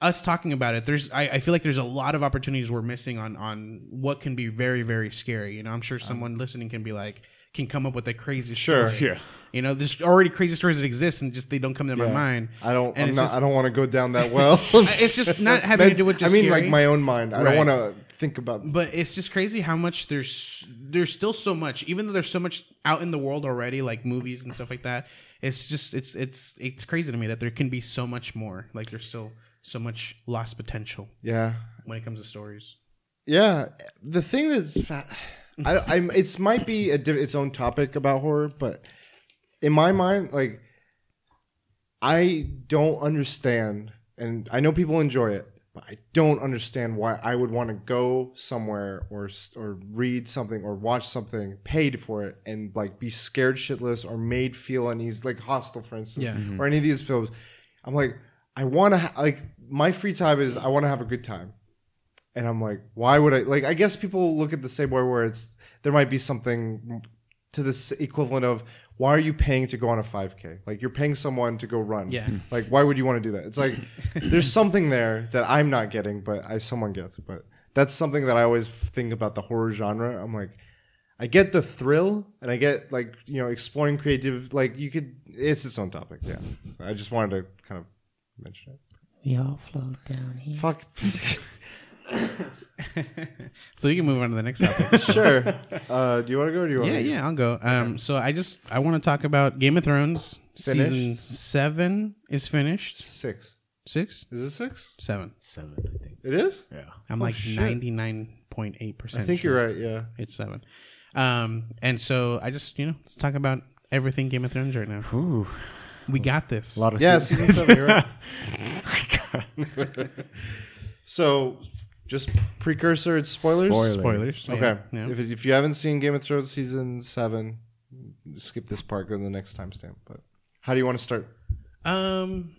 us talking about it. There's I, I feel like there's a lot of opportunities we're missing on on what can be very very scary. You know, I'm sure someone listening can be like can come up with a crazy Sure. story. yeah. You know, there's already crazy stories that exist and just they don't come to my mind. I don't. And I'm not, just- I don't want to go down that well. It's just not having to do with just I mean, scary. like my own mind. I Right. don't want to think about. but it's just crazy how much there's there's still so much even though there's so much out in the world already like movies and stuff like that it's just it's it's it's crazy to me that there can be so much more like there's still so much lost potential Yeah, when it comes to stories yeah. The thing that's, fa- I, I'm. It's might be a its own topic about horror, but in my mind, like, I don't understand, and I know people enjoy it, but I don't understand why I would want to go somewhere or or read something or watch something paid for it and like be scared shitless or made feel uneasy, like Hostel, for instance, Yeah. or any of these films. I'm like, I want to ha- like my free time is I want to have a good time. And I'm like, why would I like? I guess people look at the same way where it's there might be something to this equivalent of why are you paying to go on a 5K? Like you're paying someone to go run. Yeah. Hmm. Like why would you want to do that? It's like there's something there that I'm not getting, but I someone gets. But that's something that I always think about the horror genre. I'm like, I get the thrill, and I get like you know exploring creative. Like you could, it's its own topic. Yeah. I just wanted to kind of mention it. We all float down here. Fuck. so you can move on to the next topic sure. Uh, do you want to go? Or do you want yeah yeah i'll go um so i just i want to talk about game of thrones season seven is finished Six. six Is it six? seven Seven, I think. It is. Yeah. i'm Oh, like shit. 99.8% I think sure. you're right. Yeah. It's seven. Um, and so I just, you know, let's talk about everything Game of Thrones right now. Ooh, We got this. a lot of Yeah, season seven. You're right. So, just precursor. It's spoilers. Spoilers. Spoilers. Okay. Yeah. yeah. If if you haven't seen Game of Thrones season seven, skip this part. Go to the next timestamp. But how do you want to start? Um,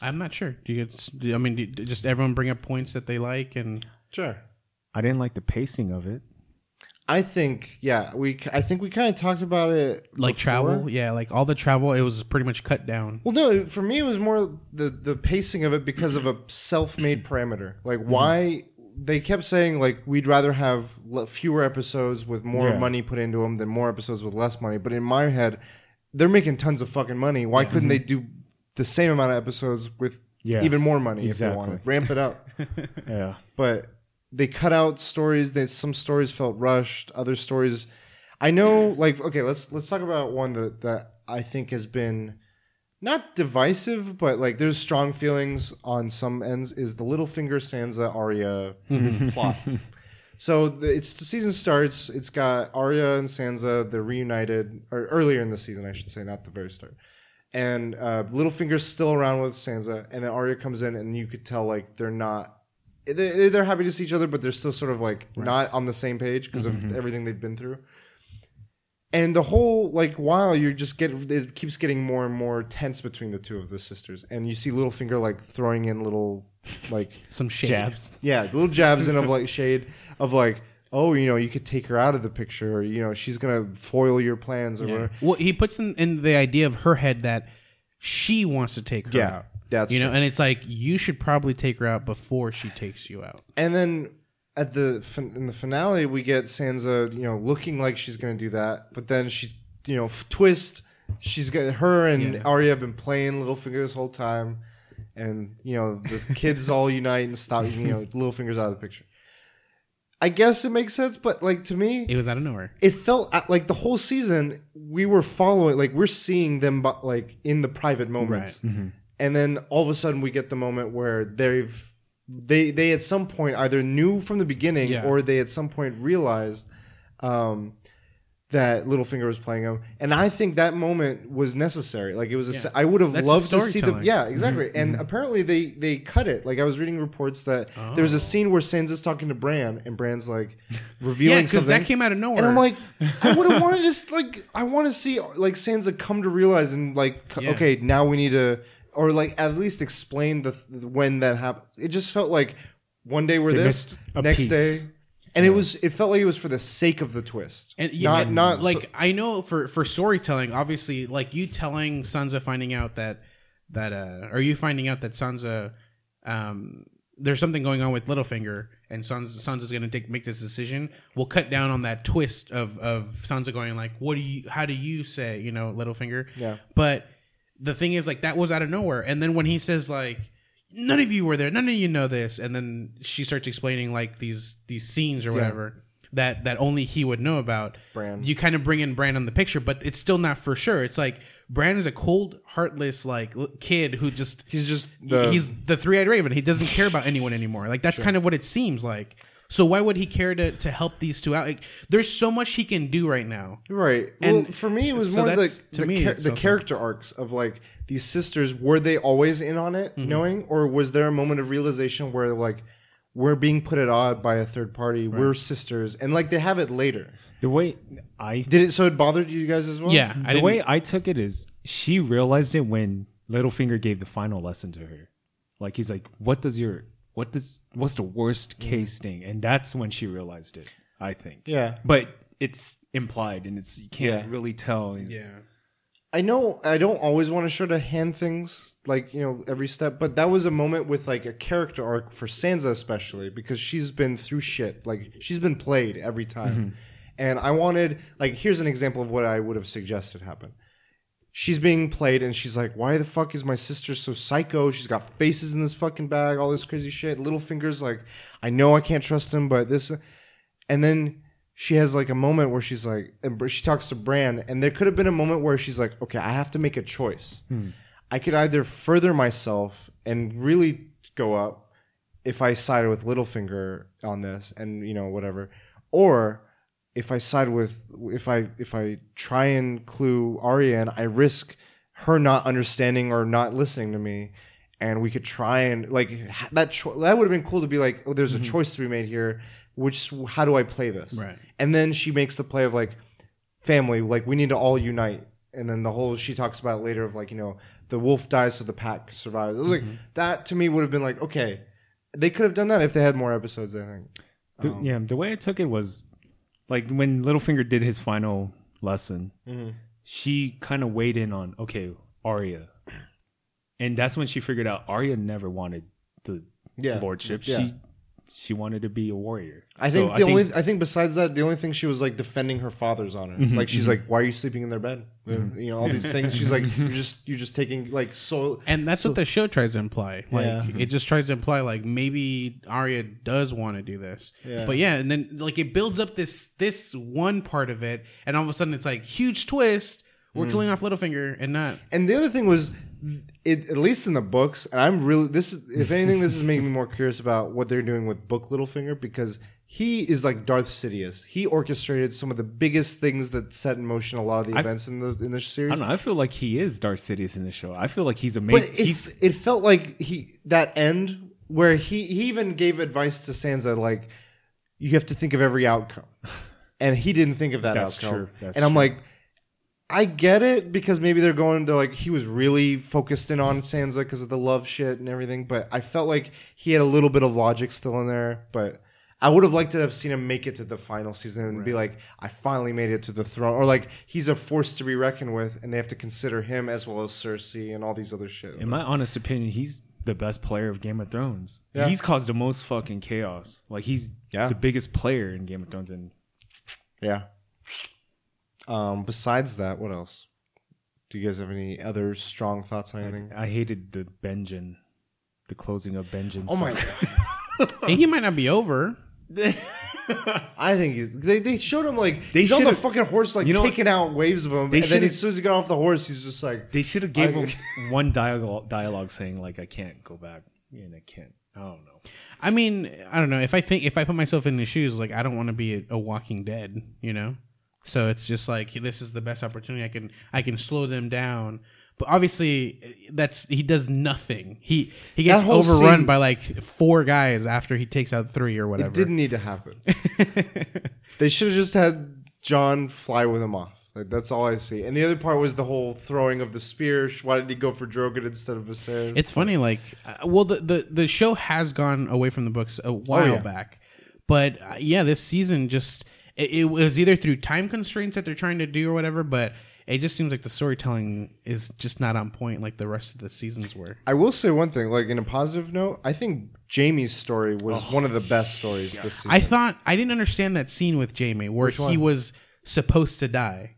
I'm not sure. Do you get? do- I mean, do, just everyone bring up points that they like, and Sure. I didn't like the pacing of it. I think yeah. We I think we kind of talked about it like before. travel. Yeah, like all the travel, it was pretty much cut down. Well, no, for me, it was more the the pacing of it because of a self-made parameter. Like, mm-hmm. why they kept saying like we'd rather have fewer episodes with more Yeah. money put into them than more episodes with less money. But in my head, they're making tons of fucking money. Why couldn't mm-hmm. they do the same amount of episodes with Yeah, even more money if exactly. they wanted? Ramp it up. Yeah. but they cut out stories that some stories felt rushed other stories i know like okay let's let's talk about one that that i think has been not divisive but like there's strong feelings on some ends is the Littlefinger sansa Arya plot so the, it's the season starts it's got Arya and Sansa they're reunited or earlier in the season I should say not the very start and uh, Littlefinger's still around with Sansa, and then Arya comes in, and you could tell like they're not. They're, they're happy to see each other, but they're still sort of like not on the same page because of mm-hmm. everything they've been through. And the whole like while you're just get it keeps getting more and more tense between the two of the sisters, and you see Littlefinger like throwing in little like Some shade. Jabs. yeah, little jabs in of like shade of like, oh, you know, you could take her out of the picture, or you know, she's gonna foil your plans, or whatever. Well, he puts in, in the idea of her head that she wants to take her Yeah, out. That's you know, true. and it's like you should probably take her out before she takes you out. And then at the fin- in the finale, we get Sansa, you know, looking like she's gonna do that, but then she, you know, f- twist. She's got her and Yeah. Arya have been playing Littlefinger this whole time, and you know the kids all unite and stop. You know, Littlefinger's out of the picture. I guess it makes sense, but like to me, It was out of nowhere. it felt at- like the whole season we were following like we're seeing them bu- like in the private moments mm-hmm. And then all of a sudden we get the moment where they've they they at some point either knew from the beginning Yeah. or they at some point realized um that Littlefinger was playing him, and I think that moment was necessary. Like it was, a Yeah. I would have That's loved to see the, yeah, exactly. And apparently they they cut it. Like I was reading reports that there was a scene where Sansa's talking to Bran, and Bran's like revealing Yeah, because something. that came out of nowhere. And I'm like, I would have wanted to like, I want to see like Sansa come to realize and like, Yeah. okay, now we need to, or like at least explain the when that happened. It just felt like one day we're They this, missed a next piece. day, and it was it felt like it was for the sake of the twist, And yeah, not and, not like so- I know for for storytelling, obviously, like you telling Sansa finding out that that uh, or you finding out that Sansa, um, there's something going on with Littlefinger, and Sansa, Sansa's gonna take make this decision. We'll cut down on that twist of of Sansa going like, "What do you? How do you say? You know, Littlefinger." Yeah. But the thing is, like, that was out of nowhere, and then when he says like. None of you were there. None of you know this, and then she starts explaining like these these scenes or whatever that that only he would know about. Bran You kind of bring in Bran on the picture, but it's still not for sure. It's like Bran is a cold, heartless like l- kid who just he's just the he's the three eyed raven. He doesn't care about anyone anymore. Like that's kind of what it seems like. So why would he care to to help these two out? Like, there's so much he can do right now. Right. And well, for me, it was so more the to the, me, char- it's the also- character arcs of like these sisters. Were they always in on it, Mm-hmm. knowing, or was there a moment of realization where like we're being put at odd by a third party? We're sisters, and like they have it later. The way I Did it? So it bothered you guys as well? Yeah, I the didn't, way I took it is she realized it when Littlefinger gave the final lesson to her. Like he's like, "What does your what does what's the worst case thing?" And that's when she realized it. I think. Yeah. But it's implied, and it's you can't Yeah. really tell. yeah. I know I don't always want to show to hand things like you know every step, but that was a moment with like a character arc for Sansa especially because she's been through shit. Like she's been played every time, mm-hmm. and I wanted like here's an example of what I would have suggested happen. She's being played, and she's like, "Why the fuck is my sister so psycho? She's got faces in this fucking bag, all this crazy shit. Littlefinger's like, I know I can't trust him, but this." And then she has like a moment where she's like, and she talks to Bran, and there could have been a moment where she's like, okay, I have to make a choice. Hmm. I could either further myself and really go up if I sided with Littlefinger on this, and you know whatever, or if I side with if I if I try and clue Arya and I risk her not understanding or not listening to me, and we could try and like that. Cho- that would have been cool to be like, oh, there's a choice to be made here. Which how do I play this? Right. And then she makes the play of like family, like we need to all unite. And then the whole she talks about later of like you know the wolf dies so the pack survives. It was like that to me would have been like okay, they could have done that if they had more episodes. I think. The- Um, yeah, the way I took it was like when Littlefinger did his final lesson, Mm-hmm. she kind of weighed in on okay, Arya, and that's when she figured out Arya never wanted the Yeah. lordship. Yeah. She she wanted to be a warrior. I So think the only I think besides that, the only thing she was like defending her father's honor. Mm-hmm, like she's mm-hmm. like, "Why are you sleeping in their bed?" Uh, mm-hmm. You know all these things. She's like, "You're just you're just taking like so." And that's what the show tries to imply. Like Yeah. it just tries to imply like maybe Arya does want to do this. Yeah. But yeah, and then like it builds up this this one part of it, and all of a sudden it's like huge twist. Mm. We're killing off Littlefinger and not. And the other thing was, it at least in the books, and I'm really this. is If anything, this is making me more curious about what they're doing with Book Littlefinger because he is like Darth Sidious. He orchestrated some of the biggest things that set in motion a lot of the I- events in the in the I series. don't know. I feel like he is Darth Sidious in the show. I feel like he's amazing. But he's it felt like he that end where he he even gave advice to Sansa like you have to think of every outcome, and he didn't think of that That's outcome. true. That's and I'm true. like, I get it because maybe they're going to like he was really focused in on Sansa because of the love shit and everything, but I felt like he had a little bit of logic still in there, but. I would have liked to have seen him make it to the final season and be like, I finally made it to the throne. Or like, he's a force to be reckoned with, and they have to consider him as well as Cersei and all these other shit. in my honest opinion, he's the best player of Game of Thrones. Yeah. He's caused the most fucking chaos. Like he's Yeah. the biggest player in Game of Thrones, and Yeah. Um, besides that, what else? Do you guys have any other strong thoughts on anything? I hated the Benjen, the closing of Benjen. Oh my god! Hey, he might not be over. I think he's, they they showed him like They he's on the should've- fucking horse, like you know what? taking out waves of them, They and then should've- as soon as he got off the horse, he's just like, They should have gave I- him one dialogue, dialogue saying like, "I can't go back," and I can't. I don't know. I mean, I don't know. If I think if I put myself in his shoes, like I don't want to be a, a Walking Dead, you know. So it's just like this is the best opportunity I can I can slow them down. But obviously, that's he does nothing. He he gets overrun scene- by like four guys after he takes out three or whatever. it didn't need to happen. they should have just had Jon fly with him off. Like that's all I see. And the other part was the whole throwing of the spear. Why did he go for Drogon instead of Viserys? It's funny, like, uh, well, the, the the show has gone away from the books a while Oh, yeah. back, but uh, yeah, this season just it, it was either through time constraints that they're trying to do or whatever, but it just seems like the storytelling is just not on point like the rest of the seasons were. I will say one thing, like in a positive note, I think Jaime's story was one of the best stories this season. I thought I didn't understand that scene with Jaime where Which he one? was supposed to die.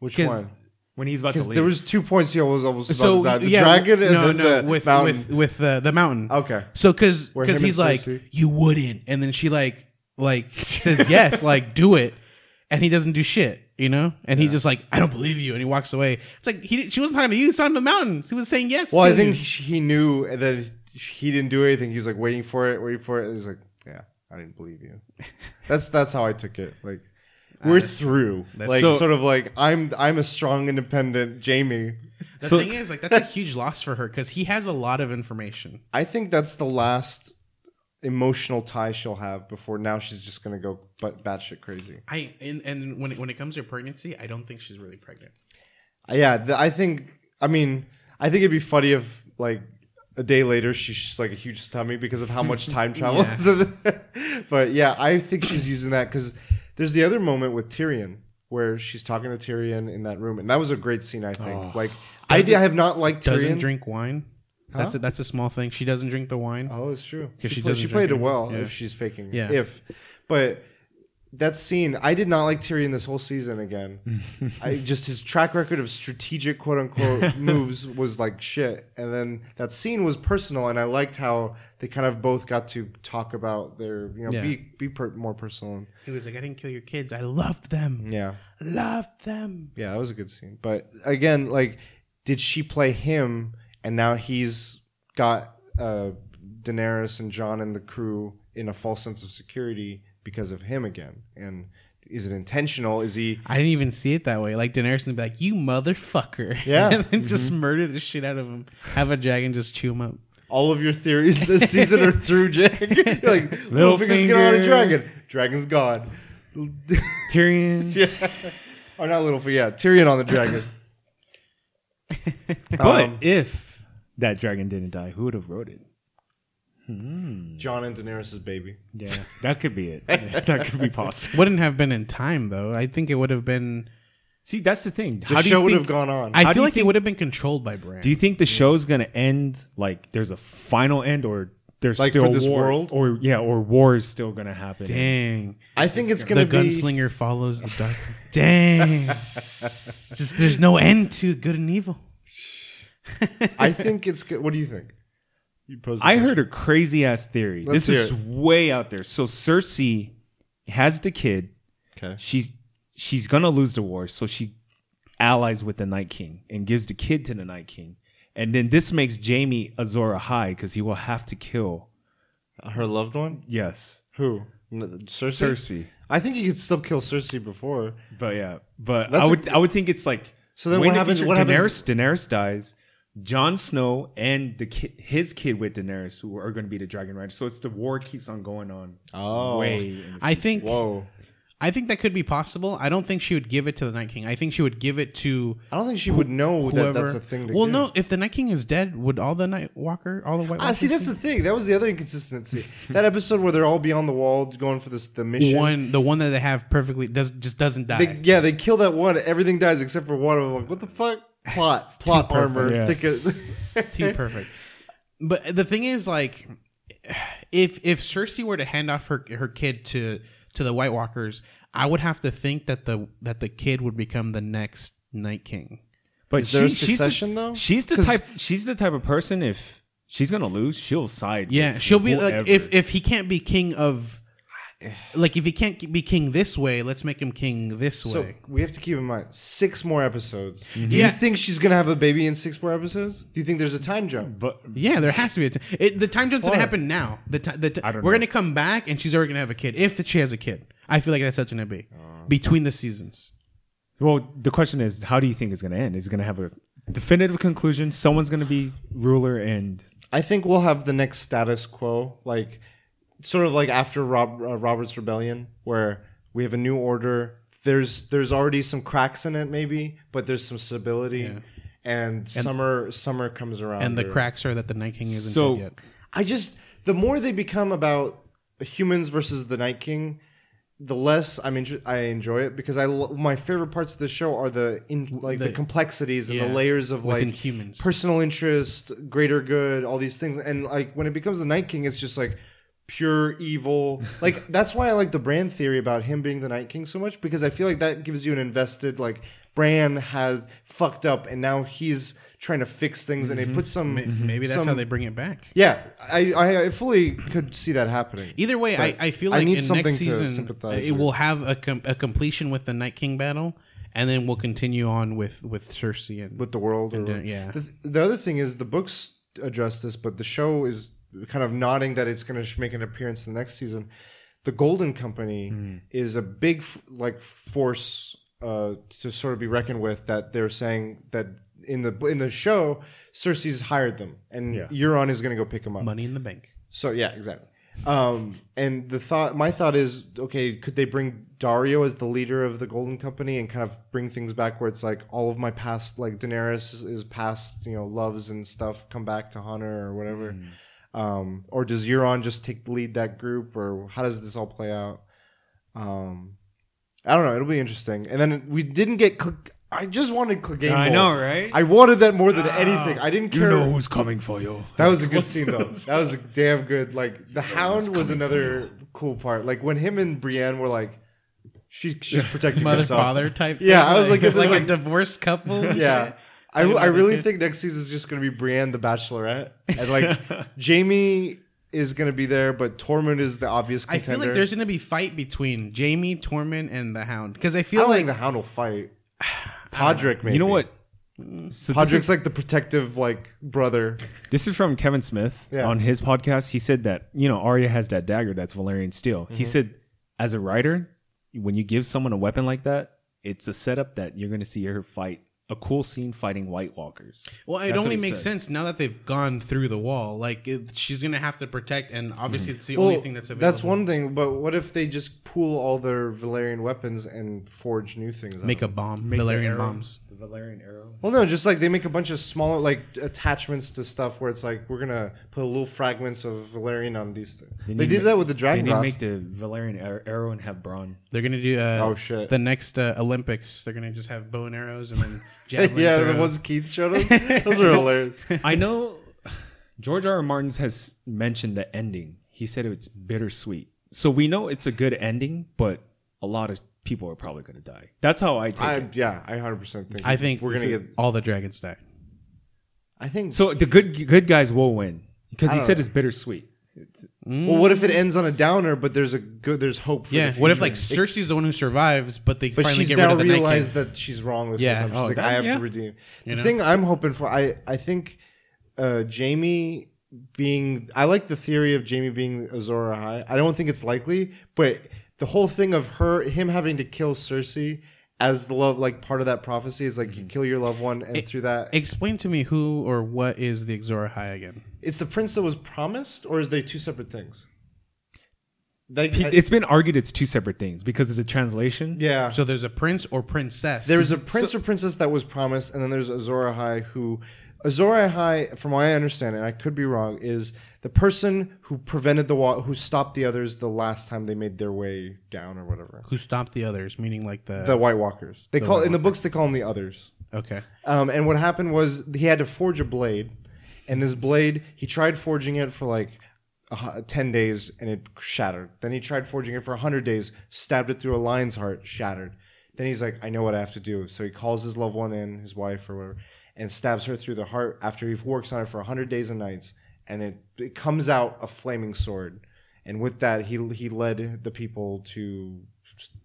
Which one? When he's about to leave, there was two points he was almost about So to die. The yeah, dragon and no, then no, the with mountain. with with uh, the mountain. okay. So because because he's like Cersei- you wouldn't, and then she like like says yes, like do it, and he doesn't do shit, you know, and he just like I don't believe you, and he walks away. It's like he she wasn't talking to you, he was talking to the mountains. He was saying yes. Well, I to think you. he knew that he didn't do anything. He was like waiting for it, waiting for it. He's like, "Yeah, I didn't believe you." That's that's how I took it. Like we're through. Like So- sort of like I'm I'm a strong, independent Jaime. the so- thing is like that's a huge loss for her because he has a lot of information. I think that's the last emotional tie she'll have before now she's just gonna go but batshit crazy. I and, and when it, when it comes to pregnancy, I don't think she's really pregnant. Uh, Yeah, the, I think. I mean, I think it'd be funny if like a day later she's just like a huge tummy because of how much time travel. Yeah. but yeah, I think she's using that because there's the other moment with Tyrion where she's talking to Tyrion in that room, and that was a great scene. I think. like, I, I have not liked Tyrion. Doesn't Tyrion. drink wine. That's Huh? a, that's a small thing. She doesn't drink the wine. Oh, it's true. She, she play- she played it well. Yeah. if she's faking. Yeah. If, but that scene, I did not like Tyrion this whole season. Again, I just his track record of strategic quote unquote moves was like shit. And then that scene was personal, and I liked how they kind of both got to talk about their you know Yeah. be be per, more personal. He was like, I didn't kill your kids. I loved them. Yeah, Loved them. yeah, that was a good scene. But again, like, did she play him, and now he's got uh, Daenerys and Jon and the crew in a false sense of security because of him again? And is it intentional? Is he? I didn't even see it that way. Like Daenerys would be like, "You motherfucker," Yeah. and then just murder the shit out of him. Have a dragon just chew him up. All of your theories this season are through Jack. Like Littlefinger's get on a dragon. Dragon's gone. Tyrion. yeah. Or not Littlefinger. Yeah, Tyrion on the dragon. But Um, if that dragon didn't die, who would have wrote it? Hmm. Jon and Daenerys' baby. Yeah, that could be it. that could be possible. Wouldn't have been in time though. I think it would have been. See, that's the thing. The How do show you would think, have gone on. I How feel you like it would have been controlled by Bran. Do you think the show's gonna end like there's a final end, or there's Like still for this war, world? or yeah, or war is still gonna happen? Dang. I think it's The gonna be. The gunslinger follows the dark. Dang. Just there's no end to good and evil. I think it's good. What do you think? You posed. the I question. heard a crazy ass theory. Let's this is way out there. So Cersei has the kid. Okay. She's she's gonna lose the war, so she allies with the Night King and gives the kid to the Night King. And then this makes Jaime Azor Ahai because he will have to kill. Her loved one. Yes, Who? N- Cersei. Cersei. I think you could still kill Cersei before. But yeah, but That's I a- would I would think it's like So then what happens- what Daenerys happens- Daenerys dies. Jon Snow and the ki- his kid with Daenerys, who are going to be the Dragon Riders. So it's the war keeps on going on. Oh. way. I think Whoa. I think that could be possible. I don't think she would give it to the Night King. I think she would give it to I don't think she would know whoever. that that's a thing. To well, give. no. If the Night King is dead, would all the Night Walker, all the White Ah, Walkers? see, that's the thing. That was the other inconsistency. that episode where they're all beyond the wall going for this the mission. one, the one that they have perfectly does just doesn't die. They, yeah, they kill that one. Everything dies except for one of them. Like, what the fuck? Plot, plot perfect. armor. Yes. Thick of- Too perfect. But the thing is, like, if if Cersei were to hand off her her kid to to the White Walkers, I would have to think that the that the kid would become the next Night King. But Is there a she- she's the- though? She's the 'Cause- type. She's the type of person. If she's gonna lose, she'll side. Yeah, with she'll be like if if he can't be king of. Like if he can't be king this way, let's make him king this way. so way. we have to keep in mind six more episodes. Mm-hmm. Do Yeah. you think she's gonna have a baby in six more episodes? Do you think there's a time jump? But Yeah, there has to be a. T- it, the time jump's Why? gonna happen now. The, ti- the ti- I don't we're know. gonna come back and she's already gonna have a kid if she has a kid. I feel like that's what's gonna be oh. between the seasons. well, the question is, how do you think it's gonna end? Is it gonna have a definitive conclusion? Someone's gonna be ruler, and I think we'll have the next status quo, like sort of like after Rob, uh, Robert's Rebellion, where we have a new order. There's there's already some cracks in it, maybe, but there's some stability. And, summer summer comes around, And the or- cracks are that the Night King isn't So- dead yet. I just the more they become about humans versus the Night King, the less I'm inter- I enjoy it because I lo- my favorite parts of the show are the in like the, The- complexities and yeah, the layers of like humans. personal interest, greater good, all these things. And like when it becomes the Night King, it's just like pure evil. like that's why I like the Bran theory about him being the Night King so much because I feel like that gives you an invested like Bran has fucked up and now he's trying to fix things and it puts some Maybe that's some- how they bring it back. yeah, I, I, I fully could see that happening. Either way, I, I feel I like need in next season it with. will have a, com- a completion with the Night King battle, and then we'll continue on with with Cersei and with the world. Or, And, uh, yeah. The, the other thing is the books address this, but the show is kind of nodding that it's going to make an appearance in the next season. The Golden Company Hmm. is a big like force uh, to sort of be reckoned with. That they're saying that in the in the show, Cersei's hired them, and Yeah. Euron is going to go pick them up. Money in the Bank. So yeah, exactly. Um, and the thought, my thought is, okay, could they bring Daario as the leader of the Golden Company and kind of bring things back where it's like all of my past, like Daenerys is, is past, you know, loves and stuff come back to Hunter or whatever. Um, or does Euron just take lead that group, or how does this all play out? Um, I don't know. It'll be interesting. And then we didn't get. Cl- I just wanted Clegane. I know, right? I wanted that more than anything. I didn't care. You know who's coming for you. That was a good scene though. That was a damn good. Like the Hound was another cool part. Like when him and Brienne were like, she she's protecting Mother herself. father type. Yeah, thing, I was like, like, this is a divorced couple. Yeah. Shit. I, I really think next season is just going to be Brienne the Bachelorette, and like Jaime is going to be there, but Tormund is the obvious I contender. feel like there's gonna be fight between Jaime, Tormund, and the Hound because I I feel don't like think the Hound will fight. Podrick, maybe. You know what? So this Podrick's is, like the protective like brother. this is from Kevin Smith Yeah. on his podcast. He said that you know Arya has that dagger that's Valyrian steel. Mm-hmm. He said as a writer, when you give someone a weapon like that, it's a setup that you're going to see her fight a cool scene fighting White Walkers. Well, it That's what only he makes said. sense now that they've gone through the wall. Like it, she's gonna have to protect, and obviously mm-hmm. it's the Well, only thing that's available. that's one thing, but what if they just pool all their Valyrian weapons and forge new things? out Make of a it? bomb, Make the Valyrian arrow- bombs. The Valyrian arrow. Well, no, just like they make a bunch of smaller like attachments to stuff where it's like we're gonna put little fragments of Valyrian on these things. They, need did to that with the dragon. They Dragon need to make the Valyrian arrow and have Bronn. They're gonna do. Uh, Oh, shit. The next uh, Olympics, they're gonna just have bow and arrows and then javelin yeah, the ones Keith showed us. Those were hilarious. I know George R. R. Martin has mentioned the ending. He said it's bittersweet. So we know it's a good ending, but a lot of people are probably going to die. That's how I take I it. yeah, I hundred percent think. I think we're gonna get. all the dragons die. I think. So the good good guys will win because I he don't said know. it's bittersweet. It's, well, what if it ends on a downer, but there's a good, there's hope. For Yeah. the What if future? like Cersei's the one who survives, but they But finally she's get now rid of the Night realized King? that she's wrong this Yeah. whole time. She's Oh, like, that- I have yeah. to redeem. You the know? thing I'm hoping for, I I think uh, Jaime being, I like the theory of Jaime being Azor Ahai. I don't think it's likely, but the whole thing of her, him having to kill Cersei as the love, like part of that prophecy is like you mm-hmm. kill your loved one, and through that, Explain to me who or what is the Azor Ahai again? it's the prince that was promised, or is they two separate things? Like, it's been argued it's two separate things because of the translation. yeah. So there's a prince or princess. There's a prince or princess that was promised, and then there's Azor Ahai who, Azor Ahai, from what I understand, and I could be wrong, is the person who prevented the wa- who stopped the others the last time they made their way down or whatever. who stopped the others, meaning like the, The White Walkers. They call White in the books they call them the others. okay. Um, and what happened was he had to forge a blade, and this blade he tried forging it for like a hu- ten days, and it shattered. Then he tried forging it for hundred days, stabbed it through a lion's heart, shattered. Then he's like, I know what I have to do. So he calls his loved one in, his wife or whatever, and stabs her through the heart. After he works on it for hundred days and nights, and it, it comes out a flaming sword. And with that, he he led the people to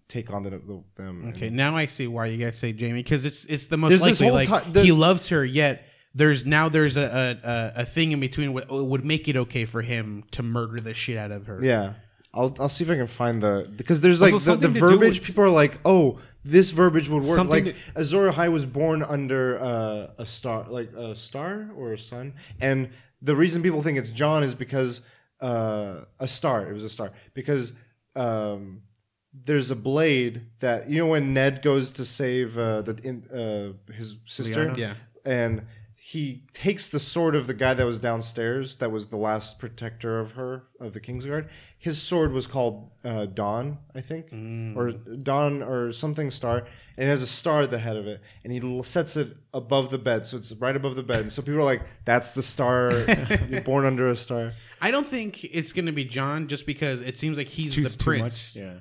take on the, the, them. Okay, now I see why you guys say Jaime because it's it's the most likely. Like ti- the- he loves her, yet there's now there's a a, a, thing in between what would make it okay for him to murder the shit out of her. Yeah. I'll, I'll see if I can find the because there's like Also the, the something to do verbiage. people are like, oh, this verbiage would work. Something like Azor Ahai was born under uh, a star, like a star or a sun, and the reason people think it's Jon is because uh, a star. It was a star because um, there's a blade that you know when Ned goes to save uh, the in, uh, his sister, Lyanna? Yeah. and he takes the sword of the guy that was downstairs that was the last protector of her of the kingsguard his sword was called uh, dawn i think or dawn or something star and it has a star at the head of it and he sets it above the bed so it's right above the bed and so people are like that's the star you're born under a star I don't think it's gonna be Jon just because it seems like he's too, the too prince. much. Yeah.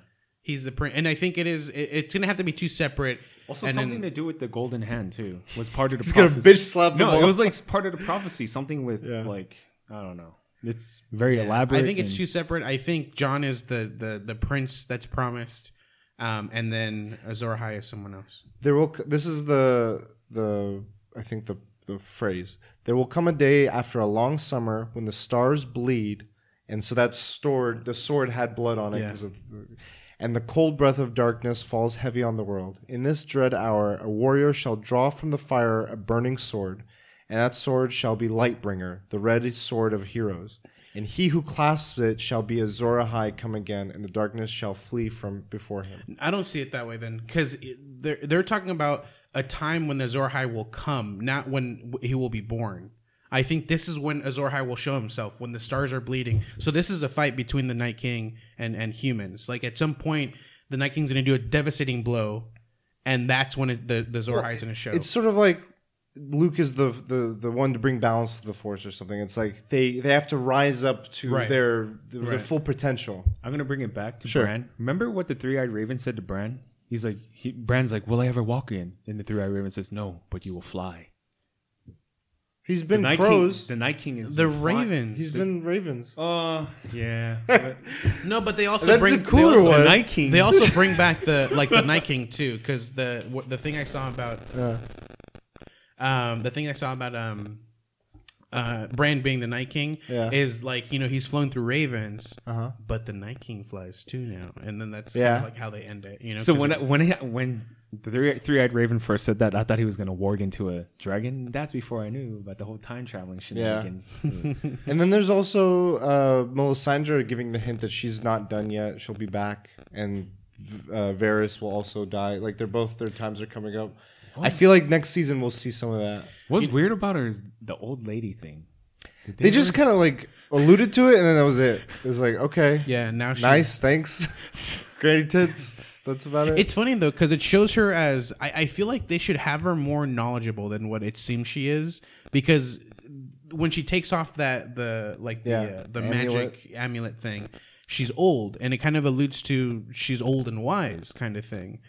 He's the prince, and I think it is. It, it's gonna have to be two separate. Also, and something then- to do with the golden hand too was part of the. he's gonna prophecy. bitch slap No, it was like part of the prophecy. Something with Yeah. like I don't know. It's very elaborate. I think it's and- two separate. I think Jon is the the the prince that's promised, um, and then Azor Ahai is someone else. there will this is the the i think the the phrase there will come a day after a long summer when the stars bleed and so that stored the sword had blood on it Yeah. 'cause of the, and the cold breath of darkness falls heavy on the world in this dread hour a warrior shall draw from the fire a burning sword and that sword shall be lightbringer the red sword of heroes and he who clasps it shall be Azor Ahai come again, and the darkness shall flee from before him. I don't see it that way then, because they're they're talking about a time when the Azor Ahai will come, not when he will be born. I think this is when Azor Ahai will show himself when the stars are bleeding. So this is a fight between the Night King and and humans. Like at some point, the Night King's going to do a devastating blow, and that's when it, the the Azor Ahai is going to show. It's sort of like Luke is the, the the one to bring balance to the force or something. It's like they they have to rise up to Right. their their Right. full potential. I'm gonna bring it back to Sure. Bran. Remember what the three-eyed raven said to Bran? He's like, he, Bran's like, "Will I ever walk in?" And the three-eyed raven says, "No, but you will fly." He's The been Night crows. King, the Night King is the fly- Ravens. He's been ravens. Oh yeah. but no, but they also That's bring the cooler they also, one. the Night King. They also bring back the like the Night King too, because the what, the thing I saw about Yeah. um the thing I saw about um uh, Bran being the Night King Yeah. is like you know he's flown through ravens, Uh-huh. but the Night King flies too now, and then that's Yeah. kind of like how they end it. You know, So 'cause when it- when he- when the three three eyed raven first said that, I thought he was gonna warg into a dragon. That's before I knew about the whole time traveling shenanigans. And then there's also uh, Melisandre giving the hint that she's not done yet. She'll be back, and uh, Varys will also die. Like they're both their times are coming up. I feel like next season we'll see some of that. What's weird about her is the old lady thing. Did They just kind of like alluded to it, and then that was it. It was like, okay, yeah, now she's, nice, thanks, granny tits. That's about it. It's funny though because it shows her as I, I feel like they should have her more knowledgeable than what it seems she is because when she takes off that the like the Yeah, uh, the amulet. magic amulet thing, she's old and it kind of alludes to she's old and wise kind of thing.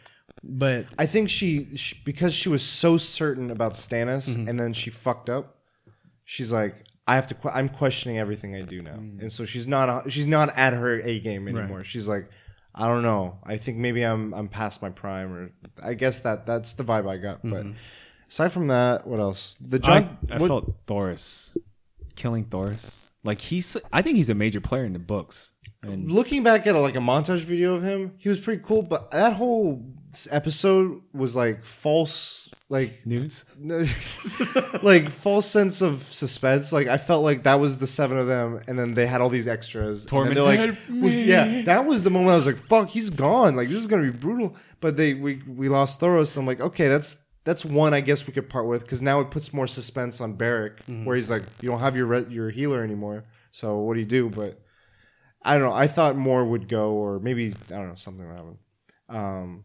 But I think she, she because she was so certain about Stannis, Mm-hmm. and then she fucked up. She's like, I have to. Que- I'm questioning everything I do now, and so she's not. She's not at her A game anymore. She's like, I don't know. I think maybe I'm. I'm past my prime, or I guess that that's the vibe I got. But mm-hmm. aside from that, what else? The Jon. I, I what- felt Thoros killing Thoros. Like he's, I think he's a major player in the books. And looking back at like a montage video of him, he was pretty cool. But that whole s- episode was like false. Like news. Like false sense of suspense. Like I felt like that was the seven of them, and then they had all these extras. and they're like, help we- yeah, that was the moment I was like, "Fuck, he's gone." Like this is gonna be brutal. But they we we lost Thoros. I'm like, okay, that's that's one I guess we could part with because now it puts more suspense on Beric, where he's like, you don't have your re- your healer anymore. So what do you do? But I don't know. I thought more would go, or maybe I don't know something would happen. Um,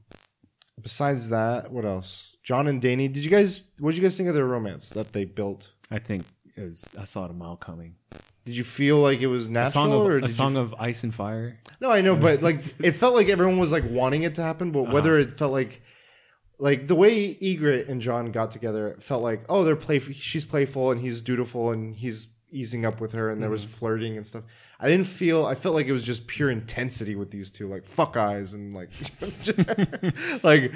besides that, what else? Jon and Dany. Did you guys? What did you guys think of their romance that they built? I think it was. I saw it a mile coming. Did you feel like it was A natural, song of or a song you, of ice and fire. No, I know, but like it felt like everyone was like wanting it to happen, but uh-huh. whether it felt like like the way Ygritte and Jon got together, it felt like oh they're playful. She's playful and he's dutiful and he's easing up with her, and there was mm-hmm. flirting and stuff. I didn't feel. I felt like it was just pure intensity with these two, like fuck eyes and like like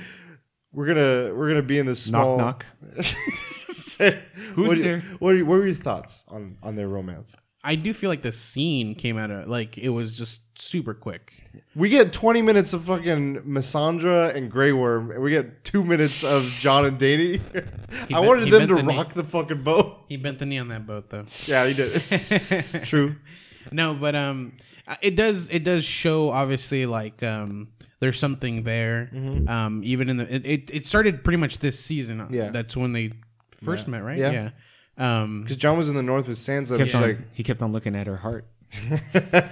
we're gonna we're gonna be in this small Knock knock. Who's Who's there? What, are, what were your thoughts on on their romance? I do feel like the scene came out of like it was just super quick. We get 20 minutes of fucking Missandra and Grey Worm, and we get two minutes of Jon and Dany. I bent- wanted he them bent to the knee. rock the fucking boat. He bent the knee on that boat though. Yeah, he did. True. no, but um, it does it does show obviously like um, there's something there. Um, even in the it, it, it started pretty much this season. Yeah. that's when they first met, right? Yeah. Yeah. Um, Because Jon was in the north with Sansa, Kept she's on, like, he kept on looking at her heart.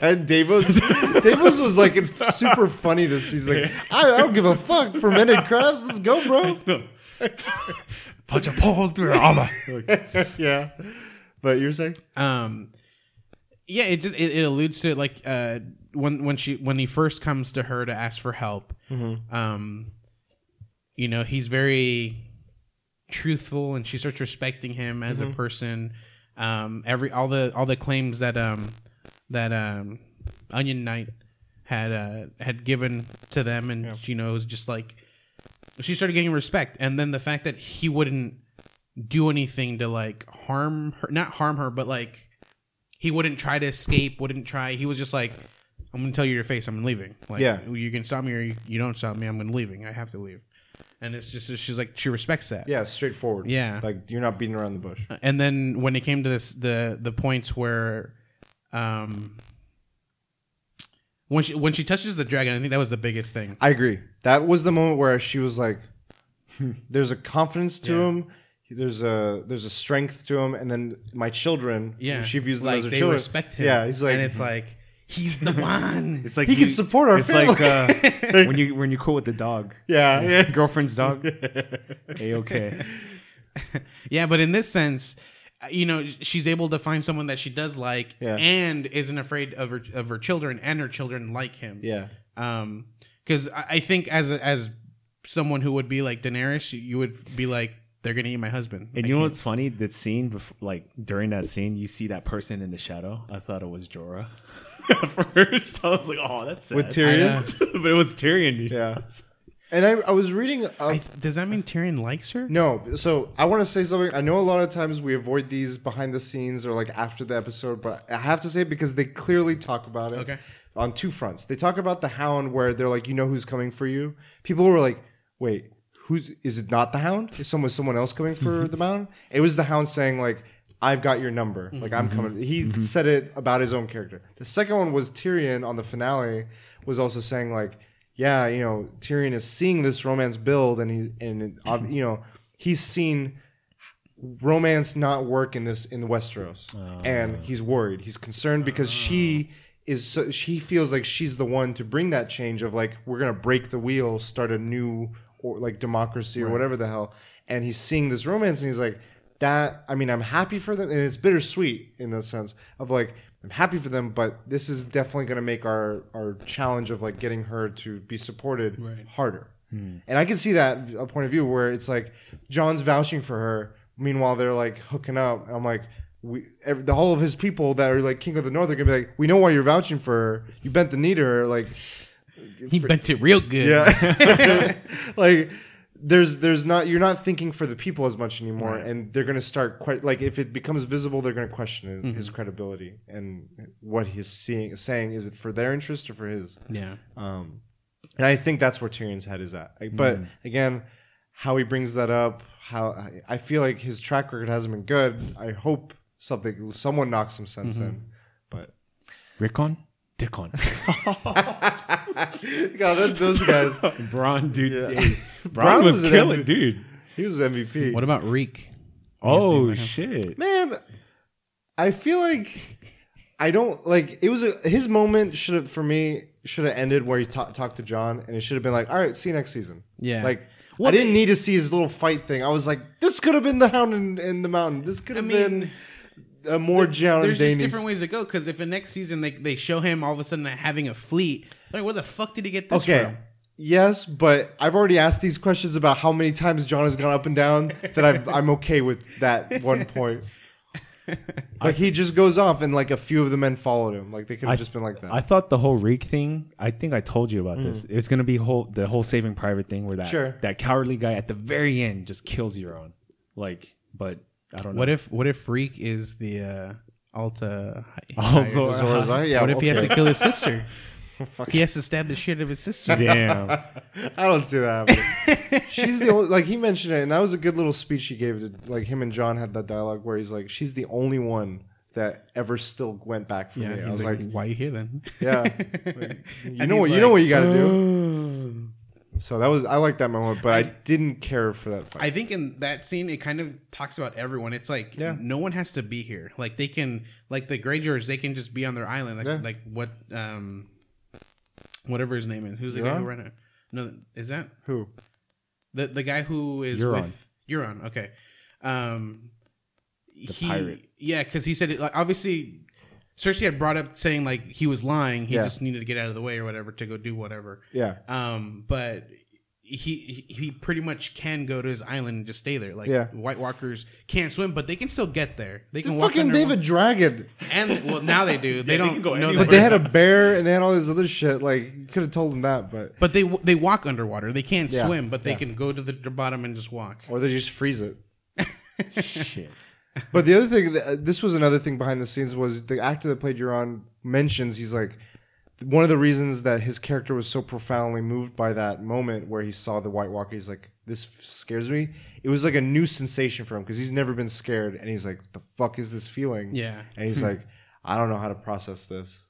and Davos, Davos was like it's super funny. This he's like, I, I don't give a fuck. Fermented crabs, let's go, bro. Punch a pole through her armor. yeah, but you're saying, um, yeah, it just it, it alludes to it like uh when when she when he first comes to her to ask for help. Um, you know, he's very truthful, and she starts respecting him as a person. Um, every all the all the claims that um that um Onion Knight had uh had given to them, and you know, it was just like she started getting respect, and then the fact that he wouldn't do anything to like harm her, not harm her, but like he wouldn't try to escape, wouldn't try. He was just like, I'm gonna tell you your face, I'm leaving. Like, Yeah. you can stop me or you, you don't stop me, I'm gonna leaving. I have to leave. And it's just she's like she respects that. yeah, straightforward. Yeah. like you're not beating around the bush. Uh, and then when it came to this, the the points where, um, when she when she touches the dragon, I think that was the biggest thing. I agree. That was the moment where she was like, hmm, "There's a confidence to Yeah. him. There's a there's a strength to him." And then my children, Yeah, she views them like as her they children. respect him. Yeah, he's like, and it's hmm. like he's the one. It's like he you- can support our It's family. like uh, when you when you cool with the dog, yeah, yeah. girlfriend's dog. A okay. Yeah, but in this sense, uh, you know, she's able to find someone that she does like, Yeah. and isn't afraid of her of her children, and her children like him. yeah. Um, because I, I think as a, as someone who would be like Daenerys, you- would be like, they're gonna eat my husband. And I you know can't- what's funny? That scene, before, like during that scene, you see that person in the shadow. I thought it was Jorah. At first, I was like, "Oh, that's sad. With Tyrion? but it was Tyrion. Yeah. And I, I was reading. A, I, does that mean Tyrion likes her? no, so I want to say something. I know a lot of times we avoid these behind the scenes or like after the episode, but I have to say it because they clearly talk about it. Okay. On two fronts, they talk about the Hound, where they're like, you know who's coming for you. People were like, wait, who's? Is it not the Hound? Is someone someone else coming for mm-hmm. the Mound? It was the Hound saying like. I've got your number. Mm-hmm. Like I'm coming. Mm-hmm. He mm-hmm. said it about his own character. The second one was Tyrion on the finale was also saying like, yeah, you know, Tyrion is seeing this romance build, and he and it, ob- you know he's seen romance not work in this in Westeros, and uh. he's worried. He's concerned because uh. she is. So, she feels like she's the one to bring that change of like we're gonna break the wheel, start a new or like democracy or whatever the hell. And he's seeing this romance, and he's like that. I mean, I'm happy for them, and it's bittersweet in the sense of like. I'm happy for them, but this is definitely going to make our, our challenge of like getting her to be supported harder. Hmm. And I can see that a point of view where it's like Jon's vouching for her, meanwhile they're like hooking up. And I'm like, we every, the whole of his people that are like king of the north are gonna be like, we know why you're vouching for her. You bent the knee to her, like He bent it real good. yeah, like there's there's not you're not thinking for the people as much anymore, Right. and they're gonna start que- like if it becomes visible, they're gonna question his, his credibility and what he's seeing saying. Is it for their interest or for his? Yeah. Um, and I think that's where Tyrion's head is at. Like, But mm-hmm. again, how he brings that up, how I- I feel like his track record hasn't been good. I hope something, someone knocks some sense mm-hmm. in. But Rickon, Dickon, God, that, those guys, Bronn, dude. Yeah. Dave. Bronn Bronn was, was killing, MVP. dude. he was MVP. What about Reek? Oh shit! man? I feel like I don't like. It was a, his moment. Should have for me should have ended where he ta- talked to Jon, and it should have been like, all right, see you next season. Yeah. like. Well, I didn't they- need to see his little fight thing. I was like, this could have been the Hound in, in the Mountain. This could I have mean, been a more Jon and There's just different ways to go because if in next season they, they show him all of a sudden having a fleet, like where the fuck did he get this Okay. from? Yes, but I've already asked these questions about how many times Jon has gone up and down that I've, I'm okay with that one point. Like he just goes off and like a few of the men followed him. Like they could have just been like that. I thought the whole Reek thing. I think I told you about mm. this. It's gonna be whole the whole Saving Private thing where that Sure. that cowardly guy at the very end just kills Euron. Like, but I don't know. What if what if Freak is the uh, Alta? Also, Azor Ahai? yeah, what if he has okay. to kill his sister? he has to stab the shit of his sister. Damn. I don't see that happening. she's the only like he mentioned it, and that was a good little speech he gave. To, like him and Jon had that dialogue where he's like, "She's the only one that ever still went back for Yeah, me." I was like, like, "Why are you here then?" "Yeah, Like, you And know what he's you know what you got to do." So that was I like that moment, but I didn't care for that fight. I think in that scene, it kind of talks about everyone. It's like Yeah. no one has to be here. Like they can, like the Greyjoys, they can just be on their island. Like Yeah. like what, um, whatever his name is. Who's the guy who Euron? ran it? No, is that Who? the the guy who is Euron. with Euron? Okay, um, the pirate. Yeah, because he said it. Like obviously, Cersei had brought up saying like he was lying. He Yeah. just needed to get out of the way or whatever to go do whatever. Yeah, Um, but he he pretty much can go to his island and just stay there. Like Yeah. White Walkers can't swim, but they can still get there. They the can walk fucking under- David Dragon. and well now they do. They they don't can go know But they had a bear and they had all this other shit. Like you could have told them that, but But they they walk underwater. They can't Yeah. swim, but they Yeah. can go to the, the bottom and just walk. or they just freeze it. Shit. But the other thing, that, uh, this was another thing behind the scenes was the actor that played Euron mentions he's like one of the reasons that his character was so profoundly moved by that moment where he saw the White Walker. He's like, "This scares me." It was like a new sensation for him because he's never been scared, and he's like, "The fuck is this feeling?" Yeah. and he's like, "I don't know how to process this."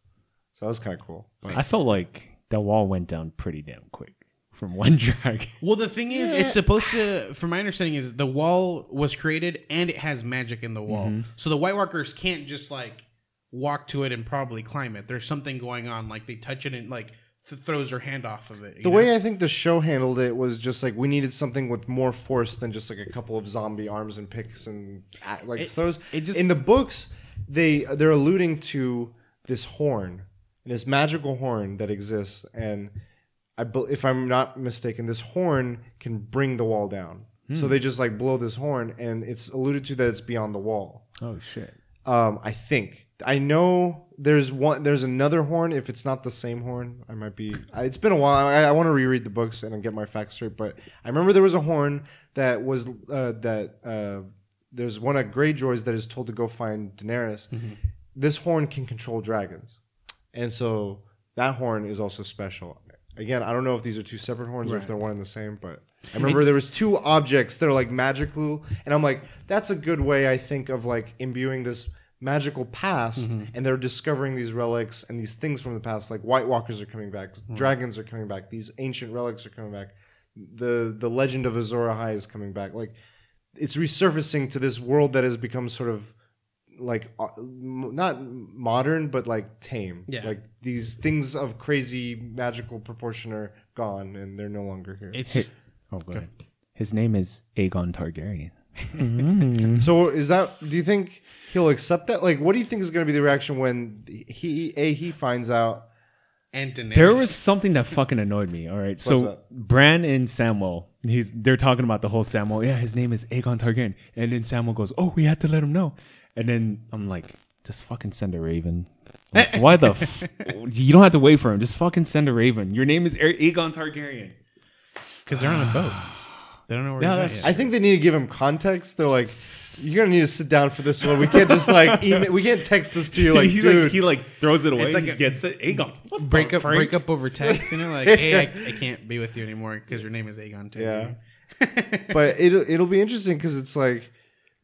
So that was kind of cool. But I felt like that wall went down pretty damn quick from one drag. Well, the thing is, it's supposed to. From my understanding, is the wall was created and it has magic in the wall, Mm-hmm. so the White Walkers can't just like walk to it and probably climb it. There's something going on. Like they touch it and like th- throws her hand off of it. you The know? way I think the show handled it was just like we needed something with more force than just like a couple of zombie arms and picks and uh, like It- throws. it just- in the books, they they're alluding to this horn, this magical horn that exists, and I if I'm not mistaken, this horn can bring the wall down. So they just like blow this horn, and it's alluded to that it's beyond the wall. Oh shit. Um, I think I know there's one. There's another horn. If it's not the same horn, I might be. I- It's been a while. I, I want to reread the books and get my facts straight. But I remember there was a horn that was uh, that. Uh, there's one at Greyjoy's that is told to go find Daenerys. This horn can control dragons, and so that horn is also special. Again, I don't know if these are two separate horns or if they're one and the same, but I remember there was two objects that are like magical, and I'm like, that's a good way I think of like imbuing this magical past, mm-hmm. and they're discovering these relics and these things from the past. Like White Walkers are coming back, dragons are coming back, these ancient relics are coming back, the the legend of Azor Ahai is coming back. Like it's resurfacing to this world that has become sort of like uh, m- not modern but like tame Yeah. like these things of crazy magical proportion are gone and they're no longer here It's Hey- Oh, go ahead. His name is Aegon Targaryen. so is that do you think he'll accept that like what do you think is going to be the reaction when he a he finds out and There was something that fucking annoyed me. All right, so that? Bran and Samuel, he's they're talking about the whole Samuel. Yeah, his name is Aegon Targaryen, and then Samuel goes, "Oh, we had to let him know." And then I'm like, just fucking send a raven. Like, why the? F- you don't have to wait for him. Just fucking send a raven. Your name is A- Aegon Targaryen. because they're on a boat. They don't know where Yeah, he's at i think they need to give him context they're like you're gonna need to sit down for this one we can't just like email, we can't text this to you like He's dude like, he like throws it away. like like he a- gets it. Aegon. What the break up, Frank? break up over text. You know, like, hey, I, I can't be with you anymore because your name is Aegon. Targaryen. yeah. but it'll it'll be interesting because it's like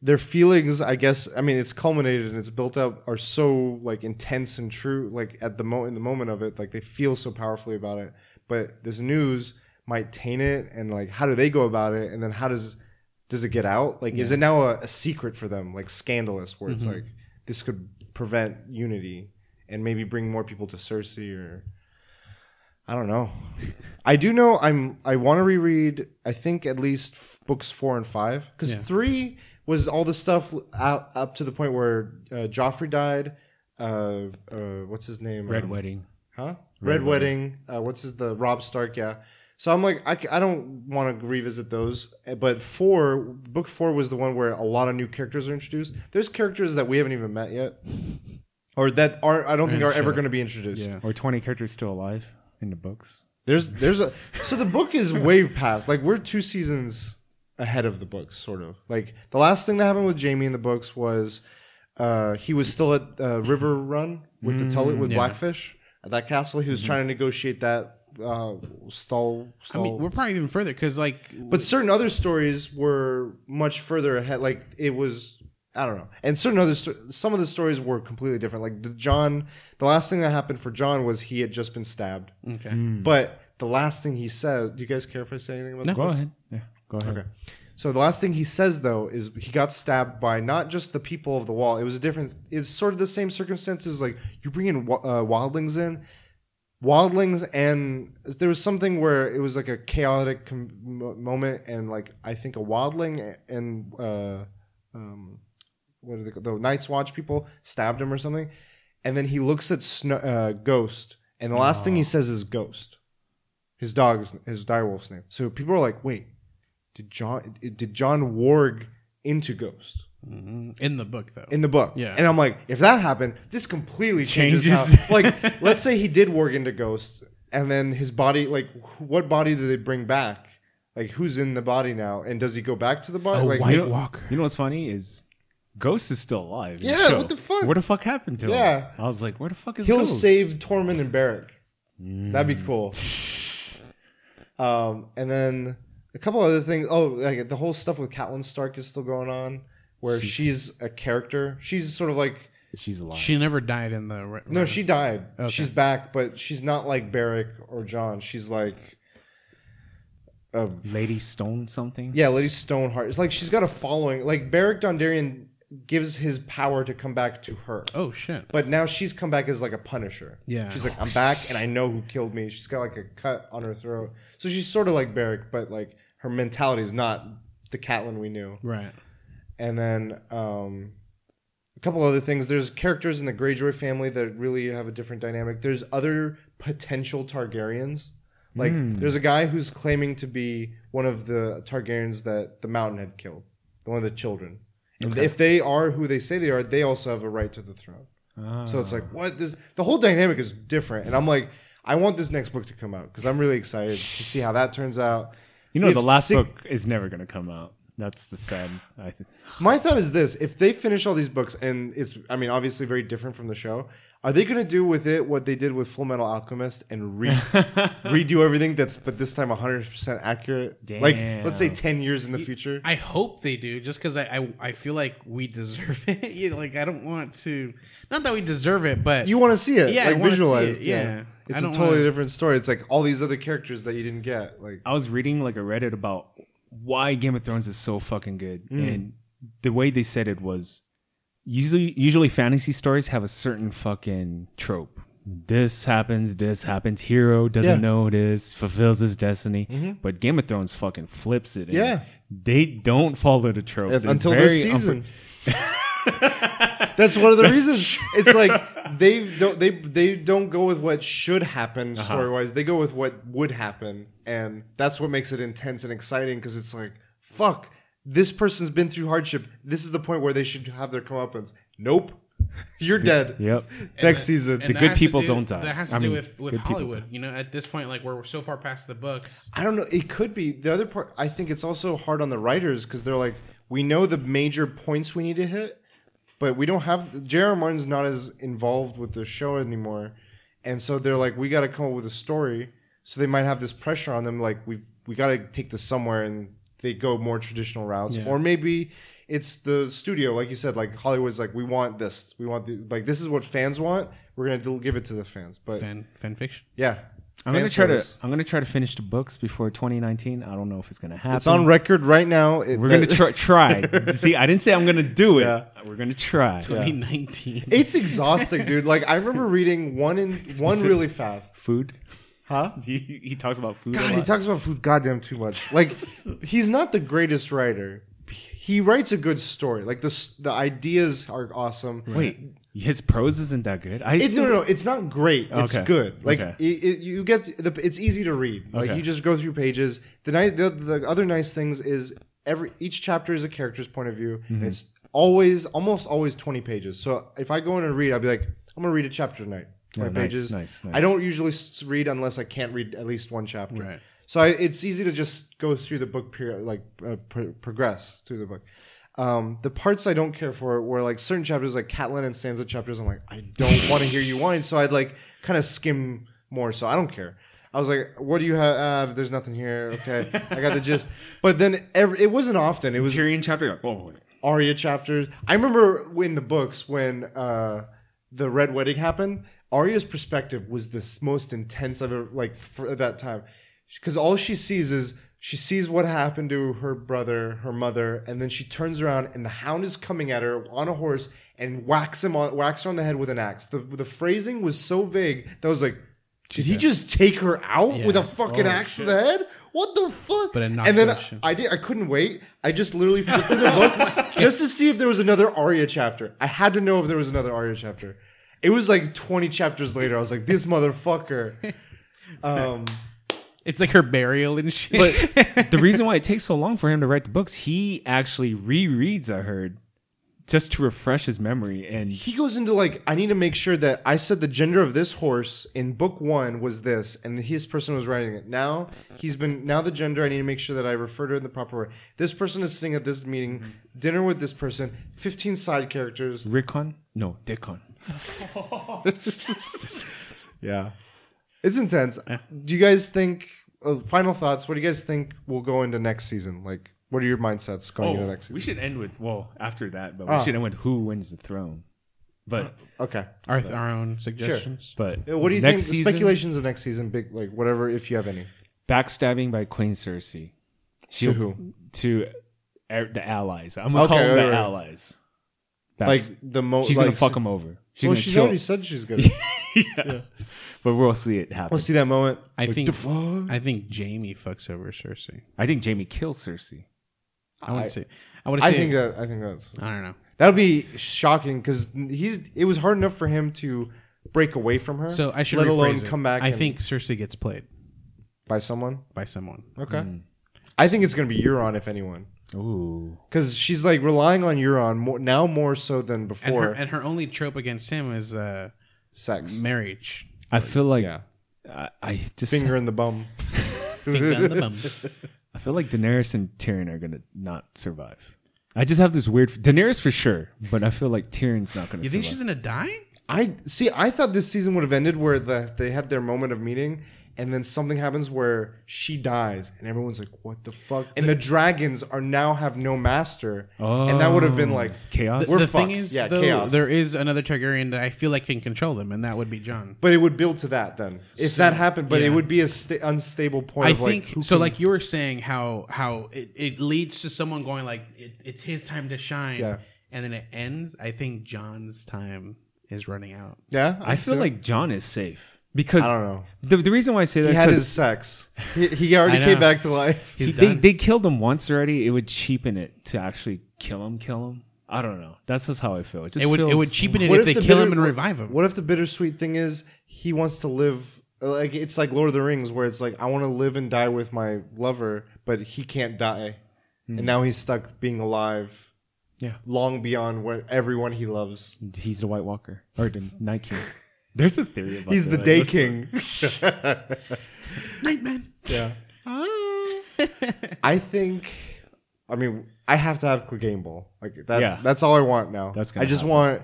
their feelings i guess i mean it's culminated and it's built up are so like intense and true like at the mo in the moment of it like they feel so powerfully about it but this news might taint it and like how do they go about it and then how does does it get out like is it now a, a secret for them like scandalous where it's mm-hmm. like this could prevent unity and maybe bring more people to cersei or I don't know. I do know I'm. I want to reread. I think at least f- books four and five because Yeah. three was all the stuff out, up to the point where uh, Joffrey died. Uh, uh, what's his name? Red Um, Wedding. Huh? Red, Wedding. Uh, what's his the Robb Stark? Yeah. So I'm like, I don't want to revisit those. Uh, But four, book four was the one where a lot of new characters are introduced. There's characters that we haven't even met yet, or that are I don't think are ever going to be introduced. Yeah. Or 20 characters still alive in the books. There's there's a so the book is way past. Like we're two seasons ahead of the books, sort of. Like the last thing that happened with Jaime in the books was uh, he was still at uh, Riverrun with the Tully with yeah. Blackfish at that castle. He was trying to negotiate that uh, stall. I mean, we're probably even further because, like, but certain other stories were much further ahead. Like it was. I don't know. And certain other sto- some of the stories were completely different. Like the Jon, the last thing that happened for Jon was he had just been stabbed. okay, But the last thing he said, do you guys care if I say anything about No. the Go books? ahead. Yeah, go ahead. Okay. So the last thing he says though is he got stabbed by not just the people of the wall. It was a different. It's sort of the same circumstances. Like you bring in wi- uh, wildlings in, wildlings, and there was something where it was like a chaotic com- moment, and like I think a wildling and uh, um, what are they called? The Night's Watch people stabbed him or something, and then he looks at Sno- uh, Ghost, and the last thing he says is Ghost. His dog's his direwolf's name. So people are like, wait, did Jon did Jon warg into Ghost Mhm. in the book though. in the book? Yeah. And I'm like, if that happened, this completely changes. Changes. How, like, let's say he did warg into Ghost, and then his body, like, what body do they bring back? Like, who's in the body now, and does he go back to the body? A like, White You know, Walker. You know what's funny is Ghost is still alive. Yeah, what the fuck? Where the fuck happened to him? Yeah. I was like, where the fuck is he'll Ghost? save Tormund and Beric. Mm. That'd be cool. Um, and then a couple other things. Oh, like the whole stuff with Catelyn Stark is still going on, where she's, a character. She's sort of like She's alive. she never died in the. re- no, she died. Okay. She's back, but she's not like Beric or Jon. She's like, uh, Lady Stone something. yeah, Lady Stoneheart. It's like she's got a following. Like Beric Dondarrion gives his power to come back to her. Oh shit! But now she's come back as like a punisher. Yeah. She's like, I'm back and I know who killed me. She's got like a cut on her throat. So she's sort of like Beric, but like her mentality is not the Catelyn we knew. Right. And then um, a couple other things. There's characters in the Greyjoy family that really have a different dynamic. There's other potential Targaryens. Like there's a guy who's claiming to be one of the Targaryens that the Mountain had killed, one of the children. And if they are who they say they are, they also have a right to the throne. So it's like what this the whole dynamic is different, and I'm like, I want this next book to come out because I'm really excited to see how that turns out. You know, We the last six- book is never going to come out. That's the sad. I think. My thought is this: if they finish all these books, and it's, I mean, obviously very different from the show, are they going to do with it what they did with Fullmetal Alchemist and re- redo everything that's, but this time 100 percent accurate? Like, let's say 10 years in the future. I hope they do, just because I, I I feel like we deserve it. you know, like I don't want to, not that we deserve it, but You want to see it, Yeah, I like wanna see visualized. it, yeah. It's a totally wanna- different story. It's like all these other characters that you didn't get. Like, I was reading like a Reddit about why Game of Thrones is so fucking good, Mm. and the way they said it was usually usually fantasy stories have a certain fucking trope. This happens, this happens. Hero doesn't Yeah. Mm-hmm. know this, fulfills his destiny. But Game of Thrones fucking flips it. and Yeah. they don't follow the tropes It's until very this season. That's one of the reasons. It's like they don't they they don't go with what should happen Uh-huh. story wise. They go with what would happen, and that's what makes it intense and exciting. Because it's like, fuck, this person's been through hardship. This is the point where they should have their comeuppance. Nope, you're dead. Yep. Next season, And The good people do- don't die. That has to I do mean, with with Hollywood. You know, at this point, like we're so far past the books. I don't know. It could be the other part. I think it's also hard on the writers because they're like, we know the major points we need to hit, but we don't have. J.R. Martin's not as involved with the show anymore, and so they're like, we got to come up with a story. So they might have this pressure on them, like we we got to take this somewhere, and they go more traditional routes, Yeah. or maybe it's the studio, like you said, like Hollywood's like, we want this, we want the like this is what fans want. We're gonna give it to the fans, but Fan fan fiction. yeah. I'm gonna try to. I'm gonna try to finish the books before 2019. I don't know if it's gonna happen. It's on record right now. It- We're gonna uh, try. try. See, I didn't say I'm gonna do it. Yeah. We're gonna try. 2019. It's exhausting, dude. Like I remember reading one in one really fast. Food. Huh? He, he talks about food. a God, he talks about food goddamn too much. Like he's not the greatest writer. He writes a good story. Like the the ideas are awesome. Wait, his prose isn't that good. I It, no, no, no. It's not great. It's Okay. good. Like Okay. it, it, you get the. It's easy to read. Like Okay. you just go through pages. The nice, the, the other nice things is every each chapter is a character's point of view. Mm-hmm. It's always, almost always twenty pages. So if I go in and read, I'll be like, I'm gonna read a chapter tonight. Twenty nice, pages. nice, nice. I don't usually read unless I can't read at least one chapter. Right. So I, it's easy to just go through the book, period, like uh, pro- progress through the book. Um, the parts I don't care for were like certain chapters, like Catelyn and Sansa chapters. I'm like, I don't want to hear you whine, so I'd like kind of skim more. So I don't care. I was like, what do you have? Uh, there's nothing here. Okay, I got the gist. But then every, it wasn't often. It was Tyrion chapter. Oh, Arya chapters. I remember in the books when uh, the Red Wedding happened. Arya's perspective was the most intense I've ever like for at that time, because all she sees is she sees what happened to her brother, her mother, and then she turns around and the Hound is coming at her on a horse and whacks him on whacks her on the head with an axe. The the phrasing was so vague that I was like. Did he just take her out with a Yeah. fucking axe to the head? What the fuck? But in and then nocturne. I did. I couldn't wait. I just literally flipped through the book just to see if there was another Arya chapter. I had to know if there was another Arya chapter. It was like 20 chapters later. I was like, this motherfucker. Um, It's like her burial and shit. But the reason why it takes so long for him to write the books, he actually rereads. I heard just to refresh his memory, and he goes into like, I need to make sure that I said the gender of this horse in book one was this, and his person was writing it. Now he's been now the gender. I need to make sure that I refer to it in the proper way. This person is sitting at this meeting, mm-hmm. dinner with this person, 15 side characters. Rickon, no, Dickon. Yeah, it's intense. Do you guys think? Uh, final thoughts. What do you guys think will go into next season? Like, what are your mindsets going into Oh, next season? we should end with well after that, but we Ah. should end with who wins the throne. But Okay. our, our own suggestions. but Uh, What do you think? season, Speculations of next season, big like whatever, if you have any. backstabbing by Queen Cersei To who? to er, the allies. I'm gonna Okay, call them right, the right. allies. Like the most. she's like, gonna fuck them over. She's well, gonna she's kill. already said she's gonna. yeah. but we'll see it happen. we'll see that moment. I Like, think? I think Jaime fucks over Cersei. I think Jaime kills Cersei. I I- want to say. I would I say. think that. I think that's. I don't know. That would be shocking because he's. It was hard enough for him to break away from her. So I should let alone it. come back. I think Cersei gets played by someone. by someone. Okay. I think it's going to be Euron, if anyone. Ooh. Because she's like relying on Euron more, now more so than And before. her, and her only trope against him is uh, sex. marriage. I feel like yeah. I, I just Finger in the bum. Finger on the bum. I feel like Daenerys and Tyrion are gonna not survive. I just have this weird Daenerys for sure, but I feel like Tyrion's not gonna. You think survive. she's gonna die? I see. I thought this season would have ended where the they had their moment of meeting, and then something happens where she dies, and everyone's like, "What the fuck?" And the dragons are now have no master, and that would have been like oh. chaos? The, We're the fucked. thing is, Yeah, though, chaos. there is another Targaryen that I feel like can control them, and that would be Jon. But it would build to that then, if that happened. But it would be a sta- unstable point. I of like, think who so. can- Like you were saying, how how it, it leads to someone going like it, it's his time to shine, Yeah. and then it ends. I think Jon's time is running out. yeah, I I'd feel say- like Jon is safe because I don't know. The, the reason why I say that He had 'cause his sex. He, he already I know. came back to life. He's he- they, done. they killed him once already. It would cheapen it to actually kill him. Kill him. I don't know. That's just how I feel. It just It would it would cheapen it What if they the kill bitter- him and revive him. What if the bittersweet thing is he wants to live like it's like Lord of the Rings where it's like I want to live and die with my lover, but he can't die, and hmm. now he's stuck being alive Yeah, long beyond what everyone he loves. he's the White Walker or the Night King. There's a theory about He's the that. Day King. Nightman. yeah, I think. I mean, I have to have Clegane Bowl. Like that. Yeah. That's all I want now. That's I gonna just happen. want.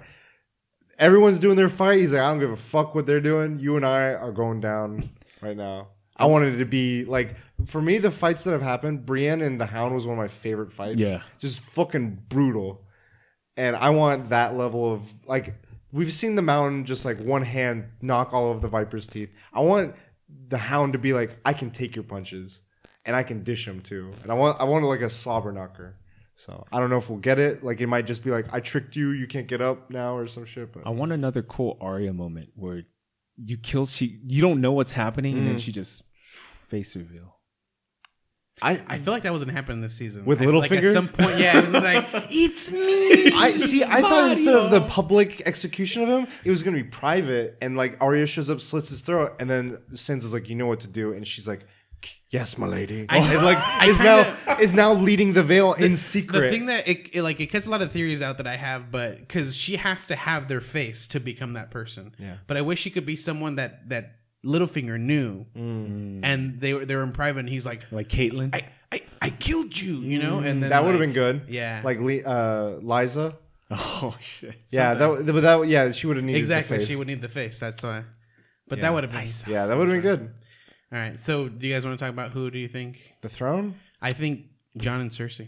Everyone's doing their fight. He's like, I don't give a fuck what they're doing. You and I are going down right now. I wanted it to be like for me the fights that have happened. Brienne and the Hound was one of my favorite fights. Yeah. just fucking brutal. And I want that level of like we've seen the Mountain just like one hand knock all of the Viper's teeth. I want the Hound to be like I can take your punches and I can dish them too. And I want I want like a slobber knocker. So I don't know if we'll get it. Like it might just be like I tricked you. You can't get up now or some shit. But I want another cool Arya moment where you kill she you don't know what's happening and then mm. she just face reveal. I I feel like that wasn't happening this season. With I feel like Littlefinger? at some point, yeah, it was like it's me. I see. I thought instead of the public execution of him, it was going to be private. And like Arya shows up, slits his throat, and then Sansa's like, "You know what to do," and she's like, "Yes, my lady." I- and like I is kinda- now is now leading the Vale in secret. the thing that it, it like it gets a lot of theories out that I have, but because she has to have their face to become that person. Yeah. But I wish she could be someone that that Littlefinger knew, Mm. and they were they were in private, and he's like, Like Catelyn. I I, I killed you, you know, and then that would have like- been good. Yeah. like Li- uh, Lysa. oh shit. Yeah, that, would- but that yeah, she would have needed exactly. The face. Exactly. She would need the face. That's why. But Yeah. that would have been Yeah, that would have been good. All right. So, do you guys want to talk about who do you think? The throne, I think Jon and Cersei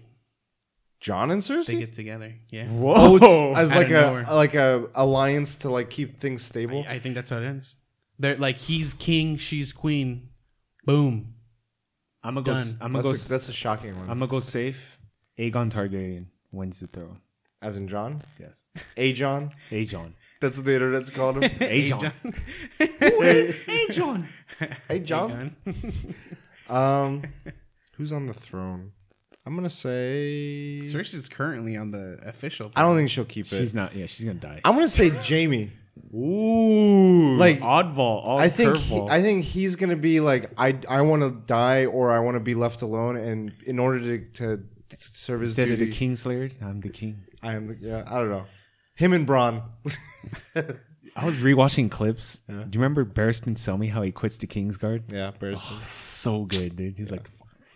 Jon and Cersei they get together. Yeah. Whoa. Oh, as like of a nowhere. like a alliance to like keep things stable. I, I think that's how it ends. They're like he's king, she's queen. Boom. I'm gonna go. Done. I'm gonna go. that's, a, that's a shocking one. I'm gonna go safe. Aegon Targaryen wins the throne. As in Jon, Yes. A Jon. Aegon. That's what the internet's called him. Aegon. Who is Jon? hey Jon. Um, who's on the throne? I'm gonna say. Cersei's currently on the official. I don't think she'll keep it. She's not. Yeah, she's gonna die. I'm gonna say Jaime. Ooh. Like, oddball. Odd I think he. I think he's gonna be like I I want to die or I want to be left alone, and in order to to serve his Instead of duty, the Kingslayer, I'm the king. I am the, yeah I don't know him and Bronn. I was rewatching clips. Do you remember Barristan Selmy how he quits the Kingsguard? yeah, Barristan. Oh, so good, dude. He's like,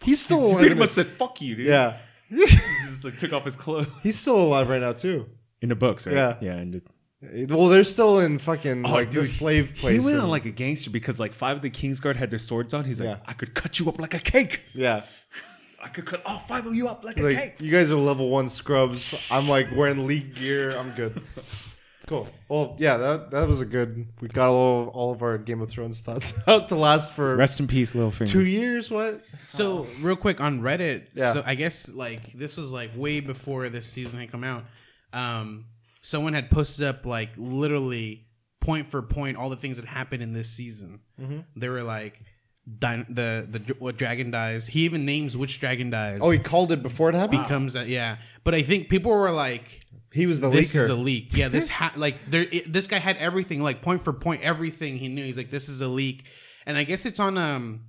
He's still he pretty much the- said, "Fuck you, dude." yeah, he just like took off his clothes he's still alive right now too. in the books, right? Yeah. yeah. And Well, they're still in fucking like the slave place. he went on like a gangster because like five of the Kingsguard had their swords on. He's like, Yeah. I could cut you up like a cake. yeah. I could cut all five of you up like a cake. you guys are level one scrubs. I'm like wearing league gear. I'm good. Cool. Well, yeah, that that was a good. We got all all of our Game of Thrones thoughts out to last for Rest in peace, Littlefinger. two years. What? So real quick on Reddit, Yeah. so I guess like this was like way before this season had come out. Um, someone had posted up like literally point for point all the things that happened in this season. Mm-hmm. They were like, din- the the what dragon dies. He even names which dragon dies. Oh, he called it before it happened. becomes that yeah. But I think people were like, he was the this leaker. is a leak. Yeah, this ha- like there. It, this guy had everything, like point for point, everything he knew. He's like, this is a leak, and I guess it's on um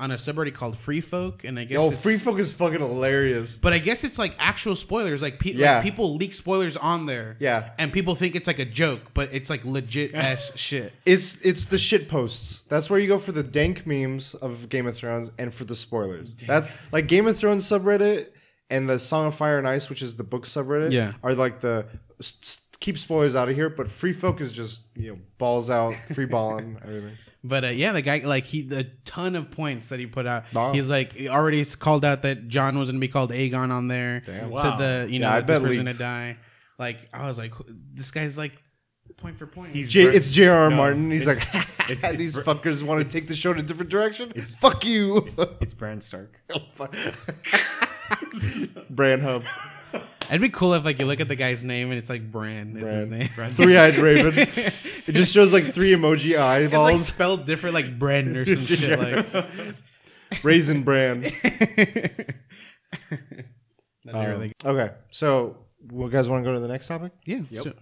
on a subreddit called Free Folk, and I guess oh, Free Folk is fucking hilarious. But I guess it's like actual spoilers. Like, pe- Yeah. like people leak spoilers on there. Yeah. and people think it's like a joke, but it's like legit ass shit. It's it's the shit posts. That's where you go for the dank memes of Game of Thrones and for the spoilers. That's like Game of Thrones subreddit and the Song of Fire and Ice, which is the book subreddit. Yeah. are like the s- s- keep spoilers out of here. But Free Folk is just you know balls out, free balling everything. But uh, yeah, the guy like he the ton of points that he put out. Wow. He's like he already called out that Jon was going to be called Aegon on there. Damn. Wow. Said the you know Yeah, I that this bet person leaked. to die. Like I was like, this guy's like point for point. He's J- Br- it's J.R.R. No, Martin. He's like, it's- it's- these Br- fuckers want to take the show in a different direction. It's fuck you. It's Bran Stark. Brand Hub. It'd be cool if like you look at the guy's name and it's like Bran is his name. Three eyed raven. it just shows like three emoji It's like eyeballs. spelled different, like Bren or some shit. Like Raisin brand. That'd be really Um, okay, so you guys want to go to the next topic? Yeah. so-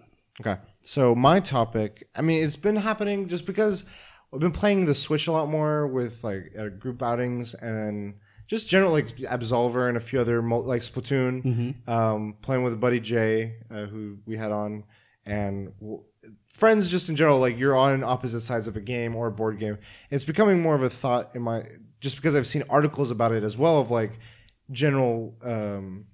Okay. So my topic, I mean, it's been happening just because I've been playing the Switch a lot more with like uh, group outings and just general like Absolver and a few other like Splatoon. Um, playing with a buddy Jay, uh, who we had on, and w- friends just in general. Like you're on opposite sides of a game or a board game. It's becoming more of a thought in my just because I've seen articles about it as well of like general. Um,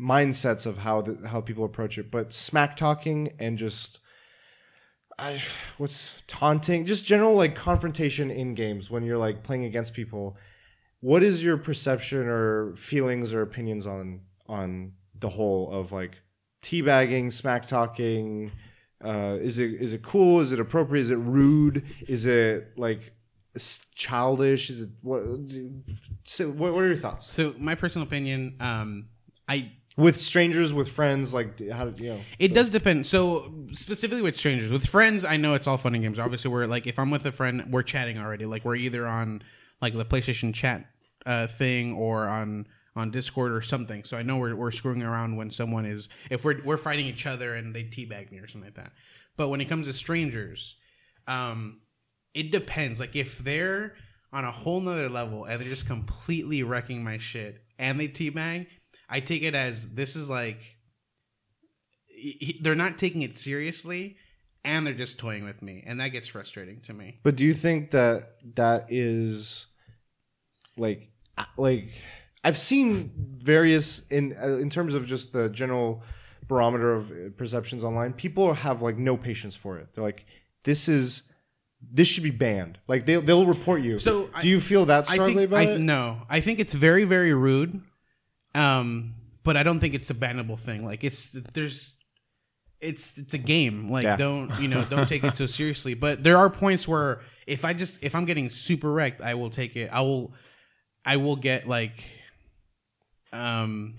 mindsets of how the, how people approach it, but smack talking and just I, what's taunting, just general like confrontation in games when you're like playing against people. What is your perception or feelings or opinions on on the whole of like teabagging, smack talking? Uh, is it is it cool? Is it appropriate? Is it rude? Is it like childish? Is it what? So what, what are your thoughts So my personal opinion, um, I with strangers, with friends? Like how do you know? It does depend. So specifically with strangers, with friends, I know it's all fun and games. Obviously, we're like if I'm with a friend, we're chatting already. Like we're either on like the PlayStation chat uh, thing or on on Discord or something. So I know we're we're screwing around when someone is if we're we're fighting each other and they teabag me or something like that. But when it comes to strangers, um, it depends. Like if they're on a whole nother level and they're just completely wrecking my shit and they teabag, I take it as this is like they're not taking it seriously and they're just toying with me and that gets frustrating to me But do you think that that is like like I've seen various in uh, in terms of just the general barometer of uh, perceptions online. People have like no patience for it. They're like, this is this should be banned. Like they they'll report you. So do I- you feel that strongly think about I, it? no i think it's very very rude um but i don't think it's a bannable thing like it's there's it's it's a game like Yeah. don't you know don't take it so seriously but there are points where if i just if i'm getting super wrecked i will take it i will i will get like um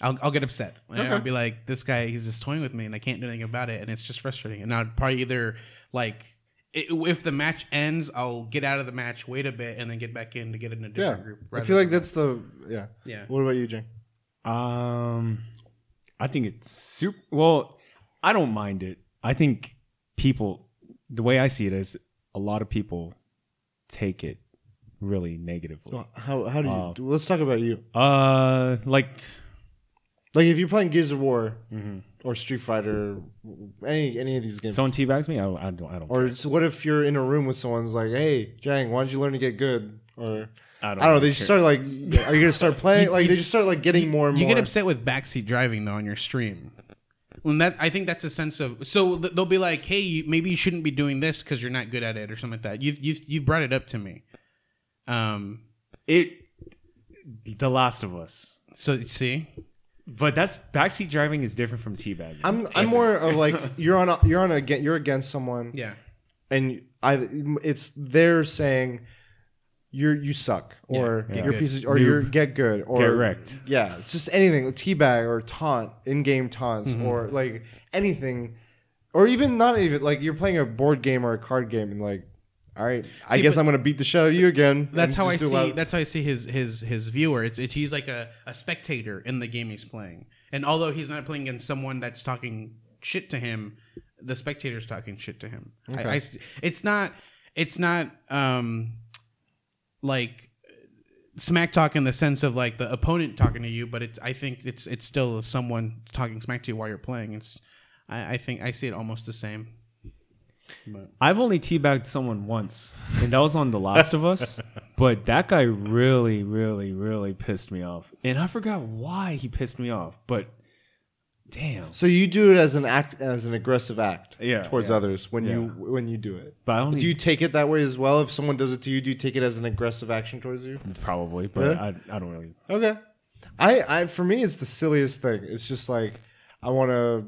I'll, I'll get upset. And Okay. I'll be like, this guy, he's just toying with me, and I can't do anything about it, and it's just frustrating. And I'd probably either like, i if the match ends, I'll get out of the match, wait a bit, and then get back in to get in a Yeah. different group. I feel like that's the yeah. yeah. What about you, Jane? Um, I think it's super. Well, I don't mind it. I think people, the way I see it is, a lot of people take it really negatively. How how do you Uh, let's talk about you. Uh, like Like if you're playing Gears of War Mm-hmm. or Street Fighter, any any of these games. someone teabags me, I, don't- I don't. I don't. Or it's, what if you're in a room with someone's like, "Hey, Jang, why don't you learn to get good?" Or I I don't, don't, know. They just start like, are you gonna start playing? Like they just start like getting more and You more. get upset with backseat driving though on your stream. When that, I think that's a sense of. So th- they'll be like, "Hey, you, maybe you shouldn't be doing this because you're not good at it or something like that." You've you've you brought it up to me. Um. it. The Last of Us, So see, but that's backseat driving is different from teabagging. I'm I'm more of like you're on a, you're on a you're against someone yeah. and I it's they're saying you're you suck or Yeah, get you're piece of, or Noob. you're get good or Get wrecked. Yeah, it's just anything a teabag or taunt in-game taunts Mm-hmm. or like anything or even not even like you're playing a board game or a card game and like all right, I See, guess but- I'm gonna beat the shit out of you again. That's and how I just do see. That's how I see his his his viewer. It's, it's he's like a, a spectator in the game he's playing, and although he's not playing against someone that's talking shit to him, the spectator's talking shit to him. I- Okay. I it's not. It's not. Um, like smack talk in the sense of like the opponent talking to you, but it's I think it's it's still someone talking smack to you while you're playing. It's I, I think I see it almost the same. I've only teabagged someone once, and that was on The Last of Us. But that guy really, really, really pissed me off, and I forgot why he pissed me off. But damn, So you do it as an act, as an aggressive act, Yeah, towards yeah. others when you when you do it. but I only Do you take it that way as well? If someone does it to you, do you take it as an aggressive action towards you? probably, but? I, I don't really. Okay. I, I for me it's the silliest thing. It's just like I want to.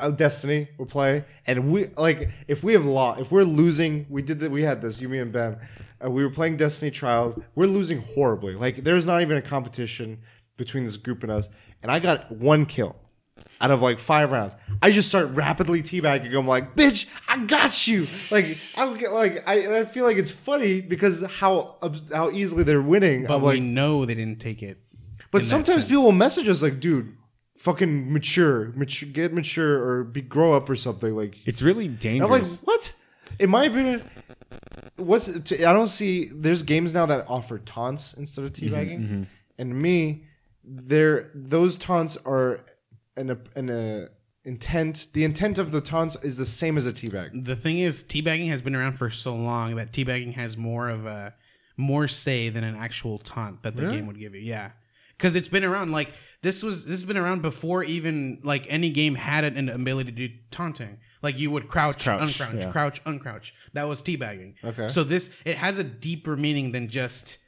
I'm Destiny will play, and we like if we have lost, if we're losing, we did that. We had this. You, me, and Ben. Uh, we were playing Destiny Trials. We're losing horribly. Like there's not even a competition between this group and us, and I got one kill out of like five rounds. I just start rapidly teabagging. I'm like, bitch, I got you. Like I get like I, and I feel like it's funny because how how easily they're winning. But I'm we like, know they didn't take it. but sometimes people will message us like, dude, fucking mature, mature, get mature or be grow up or something. Like, It's really dangerous. I'm like, dangerous. what? In my opinion, what's to, I don't see. There's games now that offer taunts instead of teabagging, and me, there those taunts are an an uh, intent. The intent of the taunts is the same as a teabag. The thing is, teabagging has been around for so long that teabagging has more of a more say than an actual taunt that the Really? game would give you. Yeah, because it's been around. Like this was this has been around before even like any game had an ability to do taunting. Like you would crouch, crouch, uncrouch, yeah. crouch, uncrouch. That was teabagging. Okay. So this it has a deeper meaning than just,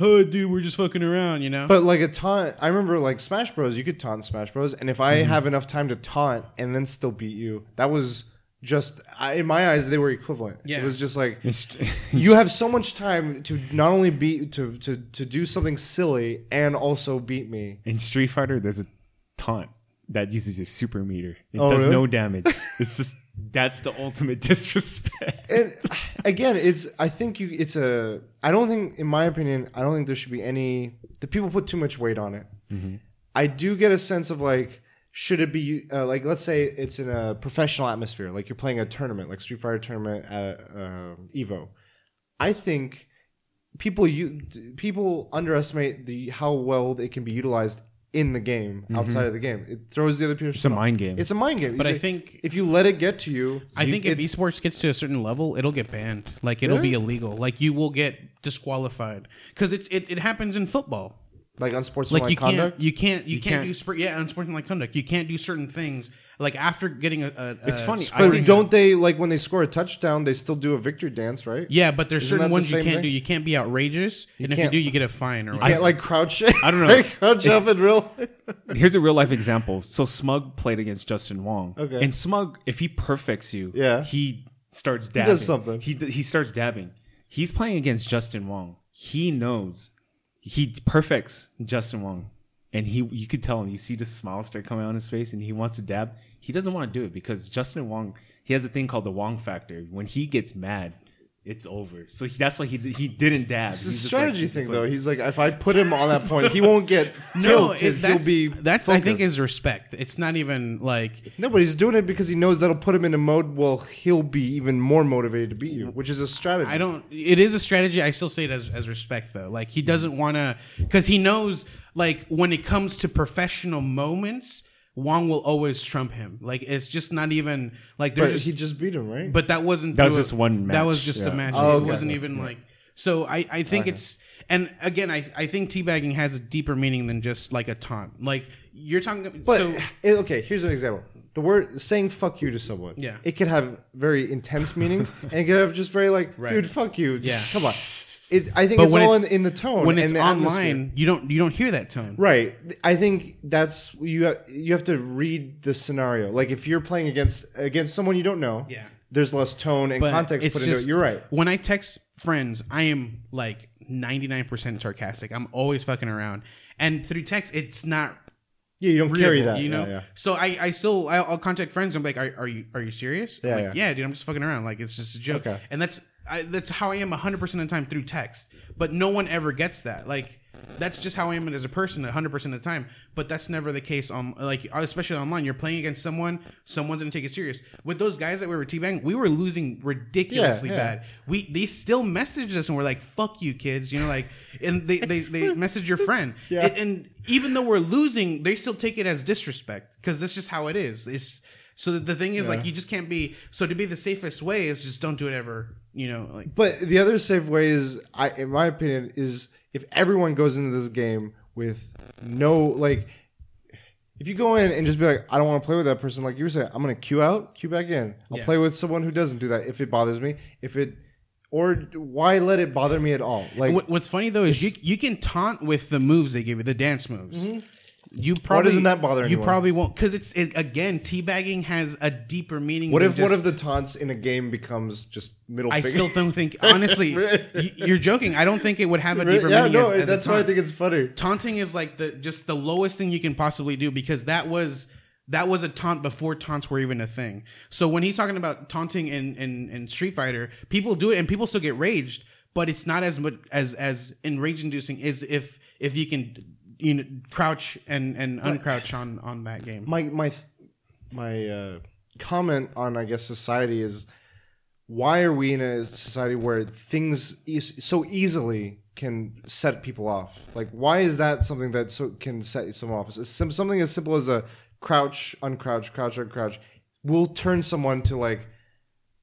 oh, dude, we're just fucking around. You know. But like a taunt, I remember like Smash Bros. You could taunt Smash Bros. And if I Mm-hmm. have enough time to taunt and then still beat you, that was just I, in my eyes they were equivalent. Yeah. It was just like you have so much time to not only beat to to to do something silly and also beat me. in Street Fighter, there's a taunt that uses your super meter. It Oh, does really? no damage. it's just that's the ultimate disrespect. And again, it's I think you it's a I don't think in my opinion I don't think there should be any the people put too much weight on it. Mm-hmm. I do get a sense of like should it be uh, like let's say it's in a professional atmosphere like you're playing a tournament like Street Fighter tournament at uh, Evo. I think people you people underestimate the how well it can be utilized in the game outside of the game. It throws the other people. It's a mind game. It's a mind game. But I It's like, think if you let it get to you, I you- think it, if esports gets to a certain level, it'll get banned. Like it'll be illegal. Like you will get disqualified because it's it, it happens in football. Like unsportsmanlike Like you conduct. can't you can't you, can't, can't- do sport yeah unsportsmanlike conduct. You can't do certain things like after getting a. a It's a funny, I But don't they like when they score a touchdown? They still do a victory dance, right? yeah, but there's Isn't that certain the ones you can't thing? do. You can't be outrageous, and if you can't- do, you get a fine or You whatever. can't like crouch. I don't know. like, crouch up in real. Here's a real life example. So Smug played against Justin Wong. Okay. And Smug, if he perfects you, Yeah. he starts dabbing. He does something. He d- he starts dabbing. He's playing against Justin Wong. He knows he perfects Justin Wong, and he you could tell him. You see the smile start coming on his face, and he wants to dab. He doesn't want to do it because Justin Wong. He has a thing called the Wong factor. When he gets mad, it's over. So he, that's why he he didn't dab. It's a He's just like- strategy he's thing, just though. like- He's like, if I put him on that point, he won't get no, tilted. it, that's, He'll be. that's I think focused. is respect. It's not even like no, but he's doing it because he knows that'll put him in a mode. Well, he'll be even more motivated to beat you, which is a strategy. I don't. It is a strategy. I still say it as as respect though. Like he doesn't want to because he knows like when it comes to professional moments, Wong will always trump him. Like it's just not even like But there's just. he just beat him, right? but that wasn't. That was through just one That was just yeah. the match. Oh, it wasn't even like. So I I think it's and again I I think teabagging has a deeper meaning than just like a taunt. Like you're talking. But so eh, okay, here's an example. The word saying "fuck you" to someone, Yeah. it could have very intense meanings, and it could have just very like, Right. "Dude, fuck you." Yeah. come on. It, I think but it's all it's in, in the tone. when and it's online, you don't you don't hear that tone. Right. I think that's you. Have, you have to read the scenario. Like if you're playing against against someone you don't know, Yeah. there's less tone and But context put into just- it. You're right. When I text friends, I am like 99% sarcastic. I'm always fucking around. And through text, it's not Yeah, you don't carry that. you know. Yeah, yeah. So I, I still, I'll, I'll contact friends. I'm like, are, are you, are you serious? Yeah, like, yeah. yeah, dude. I'm just fucking around. Like it's just a joke. Okay. And that's, I, that's how I am 100 percent of the time through text. But no one ever gets that. Like that's just how I am as a person 100 percent of the time. But that's never the case on like especially online. You're playing against someone, someone's gonna take it serious. With those guys that we were teabagging, we were losing ridiculously Yeah, yeah. bad. We they still messaged us and we're like, "Fuck you, kids," you know, like, and they they they message your friend, Yeah. and, and even though we're losing, they still take it as disrespect because that's just how it is. It's so the thing is like Yeah. you just can't be. So to be the safest way is just don't do it ever. You know, like But the other safe way is, I, in my opinion, is if everyone goes into this game with no like. If you go in and just be like, I don't want to play with that person, like you were saying, I'm gonna queue out, queue back in. I'll Yeah. play with someone who doesn't do that if it bothers me. If it, or why let it bother me at all? Like, what's funny though is you you can taunt with the moves they give you, the dance moves. Mm-hmm. You probably doesn't that bother You anyone? probably won't because it's it, again teabagging has a deeper meaning. what than if one of just- the taunts in a game becomes just middle? I finger? still don't think honestly y- you're joking. I don't think it would have a deeper yeah, meaning. no, as, as a that's why I taunt. think it's funny. taunting is like the just the lowest thing you can possibly do because that was that was a taunt before taunts were even a thing. So when he's talking about taunting in in, in Street Fighter, people do it and people still get raged, but it's not as much as as in rage inducing as if if you can you know crouch and and uncrouch on on that game. my my my uh, comment on I guess society is why are we in a society where things e- so easily can set people off? Like why is that something that so can set someone off? Sim- something as simple as a crouch, uncrouch, crouch, uncrouch will turn someone to like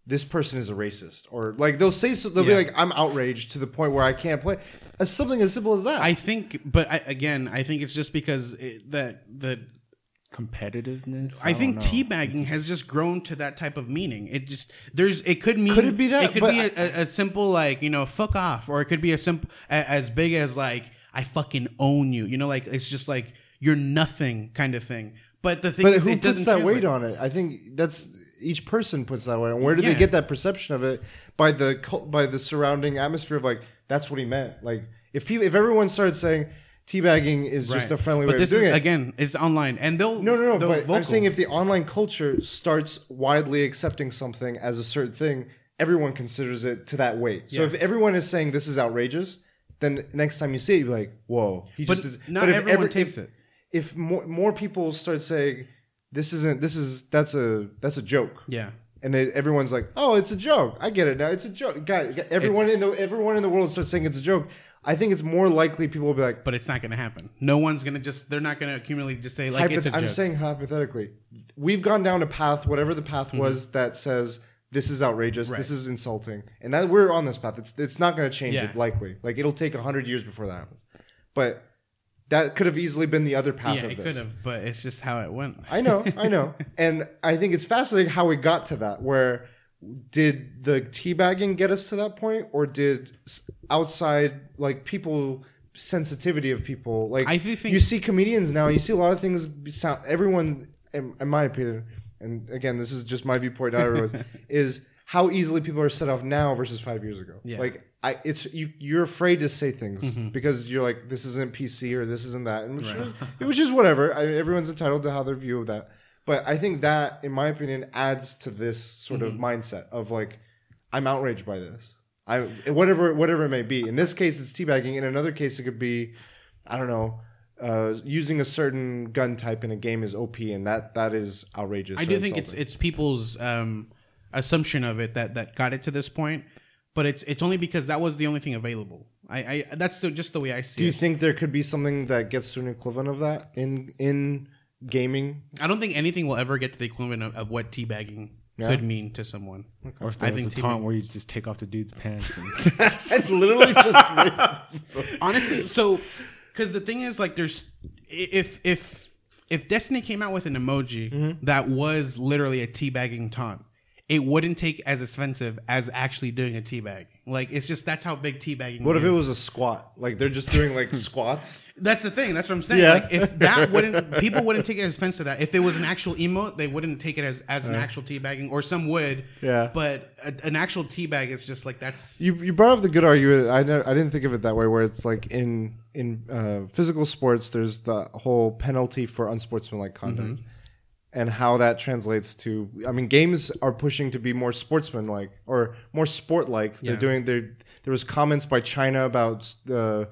this person is a racist or like they'll say so, they'll Yeah. be like I'm outraged to the point where I can't play. As something as simple as that. I think, but I, again, I think it's just because it, that that Competitiveness. I, think don't teabagging has just grown to that type of meaning. It just there's it could mean Could it be that? It could But be I- a, a, a simple like you know fuck off, or it could be a simple a, as big as like I fucking own you. You know, like it's just like you're nothing kind of thing. But the thing But is, who it puts doesn't that translate. weight on it? I think that's each person puts that weight on. Where do Yeah. they get that perception of it? By the by the surrounding atmosphere of like that's what he meant. Like if people, if everyone started saying teabagging is just a friendly But way of doing is it. again, it's online, and they'll no, no, no. But I'm saying if the online culture starts widely accepting something as a certain thing, everyone considers it to that weight. So Yeah. if everyone is saying this is outrageous, then next time you see it, you're like, whoa. He But just is. not if everyone every- takes if- it. If more more people start saying this isn't this is that's a that's a joke yeah. and they, everyone's like, "Oh, it's a joke. I get it now. It's a joke." Guy, everyone in the everyone in the world starts saying it's a joke. I think it's more likely people will be like, But it's not going to happen. No one's going to just. They're not going to accumulate. Just say like it's a joke. I'm saying hypothetically, we've gone down a path, whatever the path Mm-hmm. was, that says this is outrageous, this is insulting, and that we're on this path. It's it's not going to change Yeah. it likely. Like it'll take hundred years before that happens, but that could have easily been the other path yeah, of it this. could have, but it's just how it went. I know, I know. and I think it's fascinating how we got to that. Where did the teabagging get us to that point, or did outside like people sensitivity of people like I think- you see comedians now, you see a lot of things sound everyone in, in my opinion, and again this is just my viewpoint, not everyone's, is how easily people are set off now versus five years ago. Yeah. Like I, it's you. You're afraid to say things Mm-hmm. because you're like, this isn't PC or this isn't that, and which, which is whatever. I, everyone's entitled to how their view of that. But I think that, in my opinion, adds to this sort Mm-hmm. of mindset of like, I'm outraged by this. I whatever whatever it may be. In this case, it's teabagging. In another case, it could be, I don't know. Uh, using a certain gun type in a game is OP, and that that is outrageous. I do think it's it's people's um, assumption of it that that got it to this point, but it's it's only because that was the only thing available. I, I that's the, just the way I see it. Do you it. think there could be something that gets to an equivalent of that in in gaming? I don't think anything will ever get to the equivalent of, of what teabagging Yeah? could mean to someone. Or if I there's think a taunt where you just take off the dude's pants. And it's literally just Honestly, so because the thing is, like, there's if if if Destiny came out with an emoji Mm-hmm. that was literally a teabagging taunt, it wouldn't take as offensive as actually doing a teabag. Like, it's just that's how big teabagging. What if it was a squat? Like they're just doing like squats. That's the thing. That's what I'm saying. Yeah. Like if that wouldn't people wouldn't take it as offense to that. If it was an actual emote, they wouldn't take it as as an actual teabagging, or some would. Yeah. But a, an actual teabag is just like that's You you brought up the good argument. I never, I didn't think of it that way. Where it's like in in uh, physical sports, there's the whole penalty for unsportsmanlike conduct, and how that translates to. I mean, games are pushing to be more sportsman-like or more sport-like. They're Yeah. doing. There, there was comments by China about the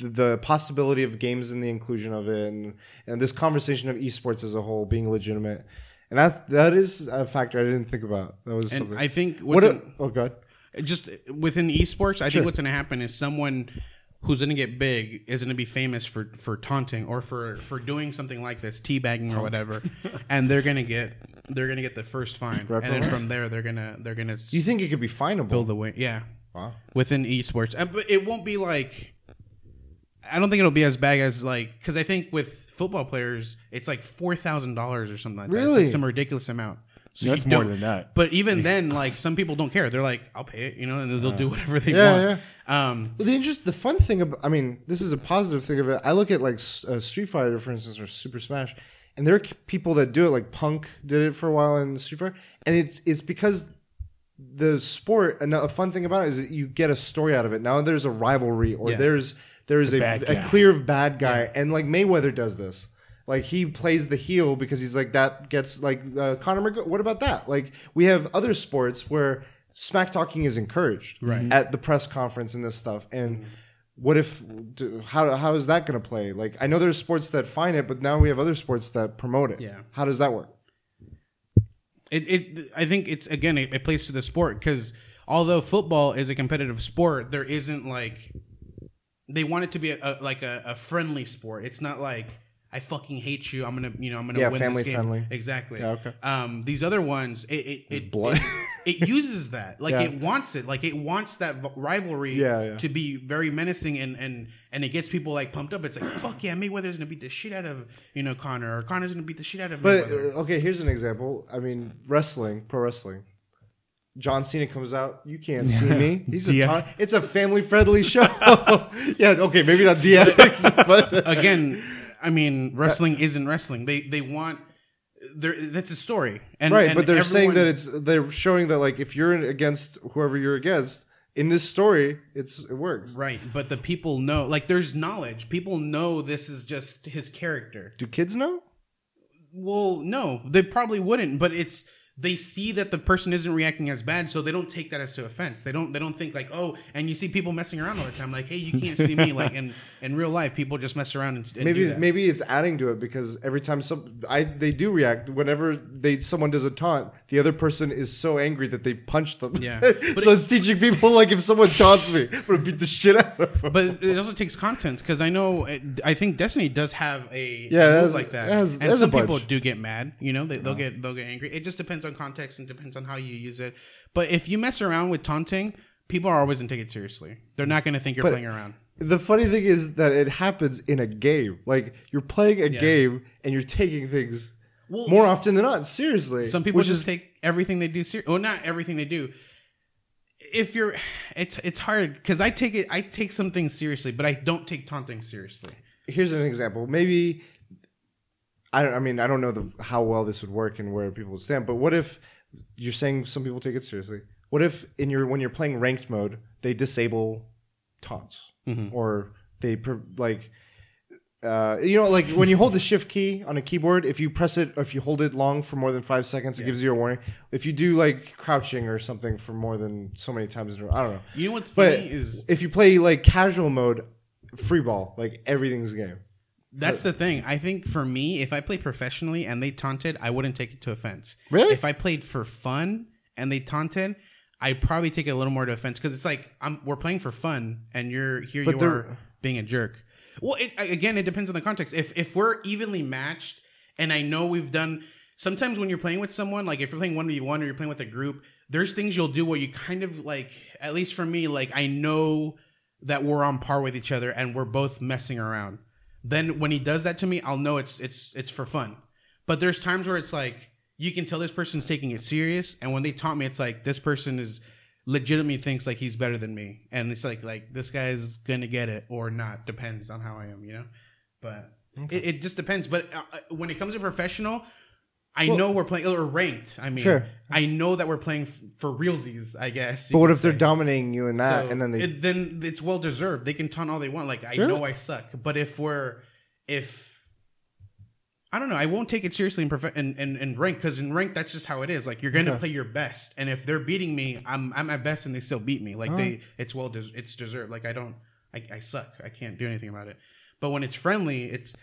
the possibility of games and the inclusion of it, and and this conversation of esports as a whole being legitimate. And that's that is a factor I didn't think about. That was And something. I think what? A, oh God. just within esports, I Sure. think what's going to happen is someone who's going to get big is going to be famous for for taunting or for for doing something like this, teabagging or oh. whatever, and they're going to get they're going to get the first fine, and then Reprimand. from there they're gonna they're gonna Do you think it could be finable? build a way. Yeah, Wow. within esports, and, but it won't be like. I don't think it'll be as bad as like because I think with football players it's like four thousand dollars or something like that. It's Really? like some ridiculous amount. So That's more don't- than that. But even then, like some people don't care. They're like, "I'll pay it," you know, and they'll do whatever they Yeah, want. Um, Well, the interest, the fun thing about, I mean, this is a positive thing of it. I look at like s- uh, Street Fighter, for instance, or Super Smash, and there are people that do it. Like Punk did it for a while in Street Fighter, and it's it's because the sport. And a fun thing about it is that you get a story out of it. Now there's a rivalry, or Yeah. there's there's a, a clear bad guy, and like Mayweather does this. Like he plays the heel because he's like that gets like uh, Conor McGregor. What about that? Like we have other sports where smack talking is encouraged Right. at the press conference and this stuff. And what if how how is that going to play? Like I know there's sports that find it, but now we have other sports that promote it. Yeah. How does that work? it, it I think it's again it, it plays to the sport because although football is a competitive sport, there isn't like they want it to be a, a, like a, a friendly sport. It's not like I fucking hate you. I'm gonna you know I'm gonna Yeah, win family this game. friendly. Exactly. Yeah, okay. Um, these other ones, it it it, blood. it, it uses that like Yeah. it wants it like it wants that rivalry Yeah, yeah. to be very menacing and and and it gets people like pumped up. It's like fuck yeah, Mayweather's gonna beat the shit out of you know Conor or Conor's gonna beat the shit out of But Mayweather. uh, okay, here's an example. I mean, wrestling, pro wrestling. John Cena comes out. You can't see me. He's a DX. ta- it's a family friendly show. yeah, okay, maybe not DX, but again, I mean, wrestling isn't wrestling. They they want there. That's a story, and right. and but they're saying that it's they're showing that like if you're against whoever you're against in this story, it's it works. right. But the people know, like, there's knowledge. People know this is just his character. Do kids know? Well, no, they probably wouldn't. But it's they see that the person isn't reacting as bad, so they don't take that as to offense. They don't. They don't think like, oh, and you see people messing around all the time, like, hey, you can't see me. Like in in real life, people just mess around and, and maybe maybe it's adding to it because every time some I they do react whenever they someone does a taunt, the other person is so angry that they punch them. Yeah. so it's teaching people like if someone taunts me, I'm gonna beat the shit out of them. But it also takes content because I know uh, I think Destiny does have a Yeah, a it like that, it has- and some people do get mad. You know, they, they'll uh-huh. get they'll get angry. It just depends on context and depends on how you use it. But if you mess around with taunting, people are always gonna take it seriously. They're not gonna think you're But- playing around. The funny thing is that it happens in a game. Like you're playing a game and you're taking things Well, more often than not seriously. Some people just is take everything they do seriously. Well, not everything they do. If you're, it's it's hard because I take it. I take some things seriously, but I don't take taunting seriously. here's an example. Maybe I don't, I mean I don't know the, how well this would work and where people would stand. But what if you're saying some people take it seriously? What if in your when you're playing ranked mode they disable taunts Mm-hmm. or they like uh, you know like when you hold the shift key on a keyboard if you press it or if you hold it long for more than five seconds it gives you a warning. If you do like crouching or something for more than so many times in a row, I don't know. You know what's But funny is if you play like casual mode, free ball, like everything's a game. That's uh, the thing. I think for me, if I play professionally and they taunted, I wouldn't take it to offense. Really? If I played for fun and they taunted, I'd probably take it a little more to offense because it's like I'm we're playing for fun and you're here But you they're- are being a jerk. Well, it, again, it depends on the context. If if we're evenly matched and I know we've done sometimes when you're playing with someone, like if you're playing one v one or you're playing with a group, there's things you'll do where you kind of like, at least for me, like I know that we're on par with each other and we're both messing around. Then when he does that to me, I'll know it's it's it's for fun. But there's times where it's like you can tell this person's taking it serious, and when they taunt me, it's like this person is legitimately thinks like he's better than me, and it's like like this guy's gonna get it or not, depends on how I am, you know. But it, it just depends. But uh, uh, when it comes to professional, I Well- know we're playing or ranked. I mean, Sure. I know that we're playing f- for realsies. I guess. But what if they're dominating you in that, So and then they? it, then it's well deserved. They can taunt all they want. Like I Really? know I suck, but if we're if I don't know. I won't take it seriously in prof- in, in, in rank because in rank that's just how it is. Like you're gonna Okay. play your best, and if they're beating me, I'm I'm at best, and they still beat me. Like they, it's well, des- it's deserved. Like I don't, I, I suck. I can't do anything about it. But when it's friendly, it's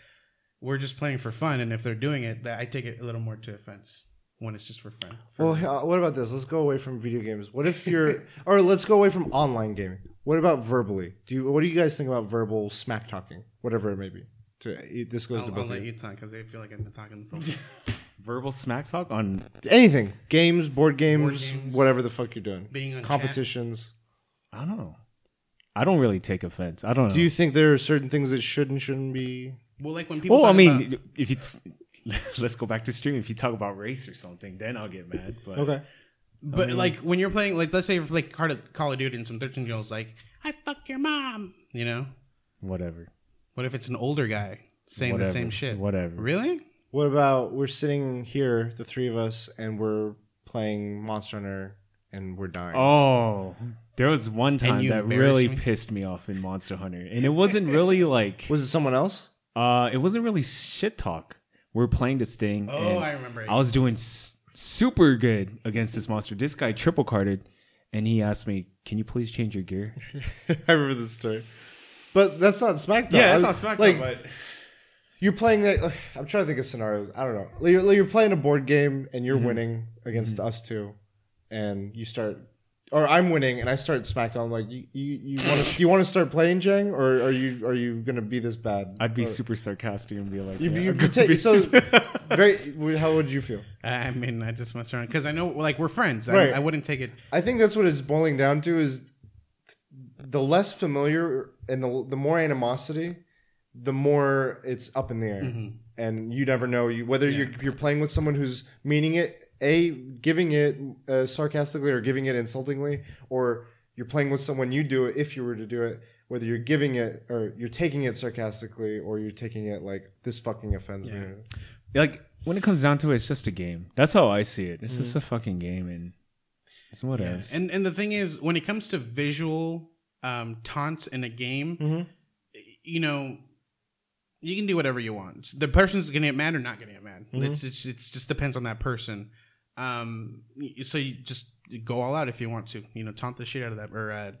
we're just playing for fun, and if they're doing it, that I take it a little more to offense when it's just for fun. For Well, uh, what about this? Let's go away from video games. What if you're, or let's go away from online gaming. What about verbally? Do you? What do you guys think about verbal smack talking, whatever it may be? To this goes to I'll, both I'll of let you. you talk because I feel like I've been talking so Verbal smack talk on Anything, games, board games, games. whatever the fuck you're doing. being on chat. Competitions. I don't know. I don't really take offense. I don't know. Do you think there are certain things that should and shouldn't be? Well, like when people. well, I mean, about- if you t- let's go back to stream. If you talk about race or something, then I'll get mad. But Okay. But like when you're playing, like let's say for like Call of, Call of Duty and some 13 year olds like, I fuck your mom. You know, whatever, what if it's an older guy saying whatever, the same shit? Whatever. Really? What about we're sitting here, the three of us, and we're playing Monster Hunter, and we're dying. Oh, there was one time that really me? pissed me off in Monster Hunter, and it wasn't really like Was it someone else? Uh, it wasn't really shit talk. We are playing this thing. Oh, I remember. I was doing s- super good against this monster. This guy triple carted, and he asked me, "Can you please change your gear?" I remember this story. But that's not SmackDown. Yeah, it's I- not SmackDown, Like, but you're playing that. ugh, I'm trying to think of scenarios. I don't know. Like, You're, you're playing a board game and you're Mm-hmm. winning against us two, and you start, or I'm winning and I start SmackDown. I'm like, you you you want to you want to start playing Jang, or are you are you gonna be this bad? I'd be Or- super sarcastic and be like, You, yeah, you, I'm you gonna take be- so very. How would you feel? I mean, I just mess around because I know, like, we're friends. Right. I, I wouldn't take it. I think that's what it's boiling down to is the less familiar and the the more animosity, the more it's up in the air, Mm-hmm. and you never know you whether you're you're playing with someone who's meaning it, a giving it uh, sarcastically or giving it insultingly, or you're playing with someone you do it if you were to do it. Whether you're giving it or you're taking it sarcastically or you're taking it like this fucking offends me. like when it comes down to it, it's just a game. That's how I see it. It's Mm-hmm. just a fucking game, and it's what Yeah. else. And and the thing is, when it comes to visual um, taunts in a game, Mhm. you know, you can do whatever you want. The person's gonna get mad or not gonna get mad. Mm-hmm. It's, it's it's just depends on that person. Um, so you just go all out if you want to. You know, taunt the shit out of that or uh,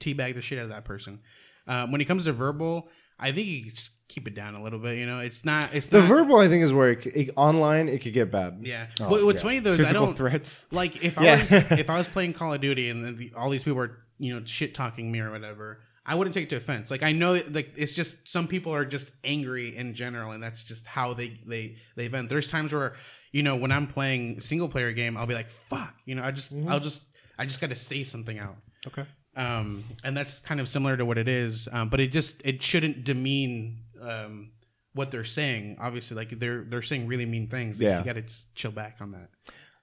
teabag the shit out of that person. Um, when it comes to verbal, I think you just keep it down a little bit. You know, it's not it's The not, verbal, I think, is where it, it, online it could get bad. Yeah. Oh, What- what's yeah. funny though is I physical don't threats. like if Yeah. I was if I was playing Call of Duty and then the, all these people are you know shit talking me or whatever, I wouldn't take it to offense. Like I know that like it's just some people are just angry in general, and that's just how they they they vent. There's times where you know when I'm playing single player game, I'll be like fuck, you know, I just I'll just I just got to say something out. Okay. Um, and that's kind of similar to what it is, um, but it just it shouldn't demean um, what they're saying. Obviously, like they're they're saying really mean things. Yeah. you got to just chill back on that.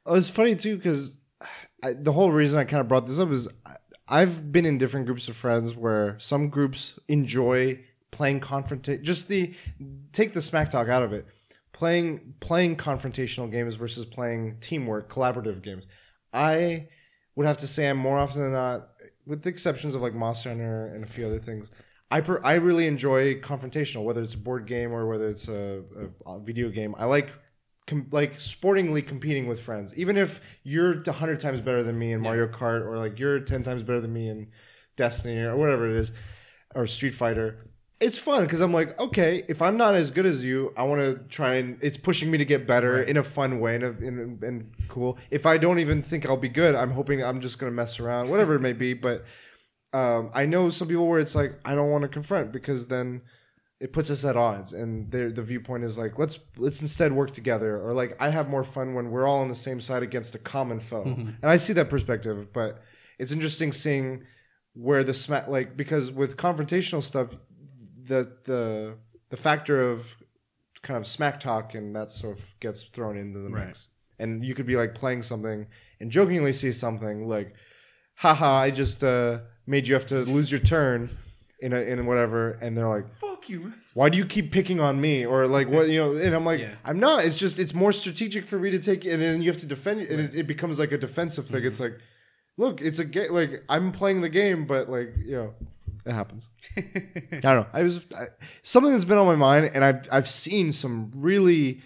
Oh, it's funny too because the whole reason I kind of brought this up is I- I've been in different groups of friends where some groups enjoy playing confrontation. Just the take the smack talk out of it. Playing playing confrontational games versus playing teamwork, collaborative games. I would have to say I'm more often than not, with the exceptions of like Monster Hunter and a few other things. I per, I really enjoy confrontational, whether it's a board game or whether it's a, a, video game. I like com- like sportingly competing with friends, even if you're a hundred times better than me in Mario Kart, or like you're ten times better than me in Destiny or whatever it is, or Street Fighter. It's fun because I'm like, okay, if I'm not as good as you, I want to try and it's pushing me to get better in a fun way and, in, and cool. If I don't even think I'll be good, I'm hoping I'm just gonna mess around, whatever it may be. But um, I know some people where it's like I don't want to confront because then it puts us at odds and the viewpoint is like let's let's instead work together or like I have more fun when we're all on the same side against a common foe and I see that perspective but it's interesting seeing where the smack like because with confrontational stuff the the the factor of kind of smack talk and that sort of gets thrown into the Right. mix and you could be like playing something and jokingly say something like haha I just uh, made you have to lose your turn in a in whatever and they're like Fuck you. why do you keep picking on me or like what you know and i'm like Yeah. i'm not it's just it's more strategic for me to take and then you have to defend and it, it becomes like a defensive thing it's like look it's a game like i'm playing the game but like you know It happens. I don't know. I was I, something that's been on my mind, and I've I've seen some really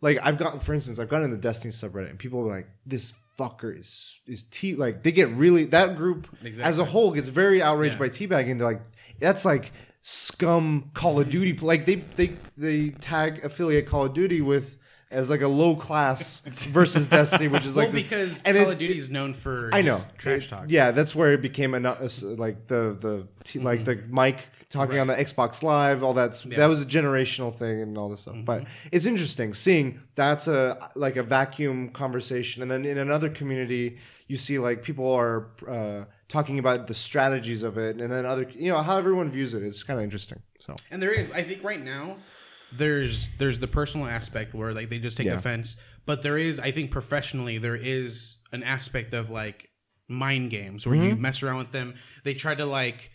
like I've gotten, for instance, I've gotten in the Destiny subreddit, and people are like, "This fucker is is tea." like they get really that group as a whole gets very outraged Yeah. by teabagging. They're like, that's like scum Call of Duty. Like they they they tag affiliate Call of Duty with as like a low class versus Destiny, which is like well, this- because and Call of Duty is known for I know trash talk. Yeah, that's where it became a like the the t- like the mic talking on the Xbox Live, all that's Mm-hmm. Yeah. Mm-hmm. that was a generational thing and all this stuff. But it's interesting seeing that's a like a vacuum conversation, and then in another community you see like people are uh, talking about the strategies of it, and then other you know how everyone views it. It's kind of interesting. So And there is, I think, right now, there's there's the personal aspect where like they just take Yeah. offense, but there is, I think, professionally, there is an aspect of like mind games where Mm-hmm. you mess around with them. They try to like.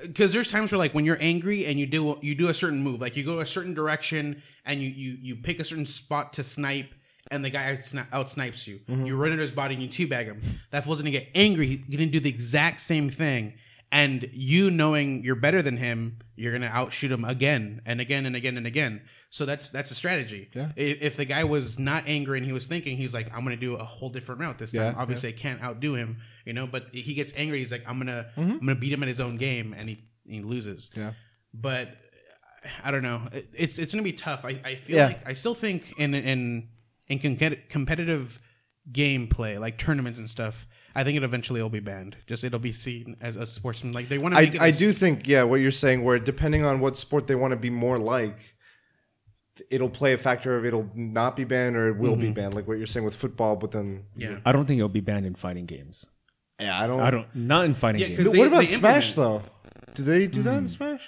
Because there's times where like when you're angry and you do you do a certain move, like you go a certain direction and you you you pick a certain spot to snipe, and the guy out, snipes you. Mm-hmm. You run into his body and you teabag him. That fool's gonna get angry. He's gonna do the exact same thing, and you knowing you're better than him, you're gonna outshoot him again and again and again and again. So that's that's a strategy. Yeah. If, if the guy was not angry and he was thinking, he's like, I'm gonna do a whole different route this time. Yeah, Obviously, I can't outdo him, you know. But he gets angry. He's like, I'm gonna Mm-hmm. I'm gonna beat him at his own game, and he he loses. yeah, But I don't know. It- It's it's gonna be tough. I, I feel Yeah. like I still think in in in competitive gameplay like tournaments and stuff. I think it eventually will be banned. Just it'll be seen as a sportsman. Like they want to. I I do think yeah what you're saying where depending on what sport they want to be more like. It'll play a factor of it'll not be banned or it will be mm-hmm. banned, like what you're saying with football. But then, Yeah. I don't think it'll be banned in fighting games. yeah, I don't. I don't. Not in fighting Yeah, games. 'cause But they- what about Smash implement- though? Do they do that in hmm. Smash?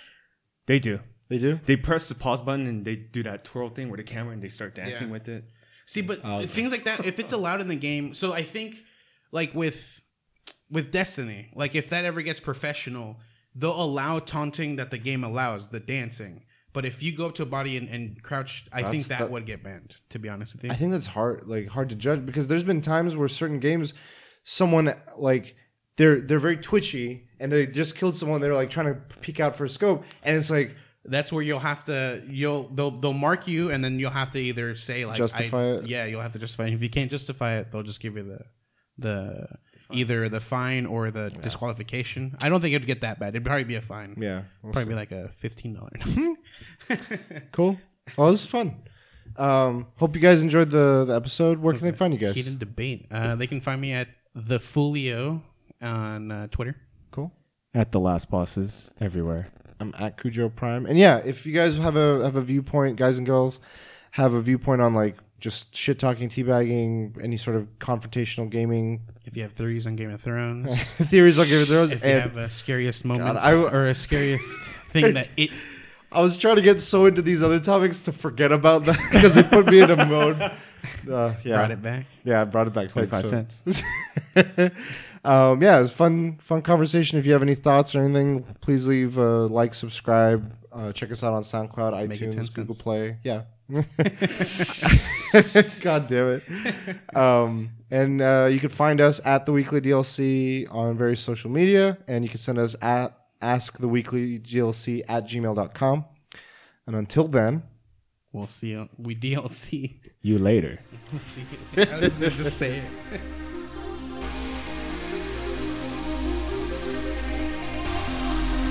They do. They do. They press the pause button and they do that twirl thing where the camera and they start dancing Yeah. with it. See, but Oh, okay. things like that, if it's allowed in the game, so I think, like with with Destiny, like if that ever gets professional, they'll allow taunting that the game allows, the dancing. But if you go up to a body and, and crouch, I think that, that- would get banned. To be honest with you, I think that's hard, like hard to judge because there's been times where certain games, someone like they're they're very twitchy and they just killed someone. They're like trying to peek out for a scope, and it's like that's where you'll have to you'll they'll they'll mark you, and then you'll have to either say like Justify it? Yeah, you'll have to justify. it. If you can't justify it, they'll just give you the the either the fine or the disqualification. I don't think it'd get that bad. It'd probably be a fine. yeah, we'll Probably be like a fifteen dollar. cool. Well, this is fun. Um, hope you guys enjoyed the, the episode. Where can they find you guys? Heated debate. Uh, they can find me at the Folio on uh, Twitter. Cool. At the last bosses everywhere. I'm at Cujo Prime. And yeah, if you guys have a have a viewpoint, guys and girls, have a viewpoint on like just shit talking, teabagging, any sort of confrontational gaming If you have theories on Game of Thrones, theories, on Game of Thrones. those. if you have a scariest moment I w- or a scariest thing that it I was trying to get so into these other topics to forget about that because it put me in a mode. Uh, yeah, brought it back. yeah, I brought it back. 25 Thanks, cents. um, yeah, it was fun, fun conversation. If you have any thoughts or anything, please leave a like, subscribe, uh, check us out on SoundCloud, Make iTunes, Google. Play. Yeah. God damn it. Um, and uh, you can find us at the Weekly DLC on various social media, and you can send us at ask the weekly DLC at gmail.com. And until then, We'll see. you- We DLC. You later. We'll see. I was just say it.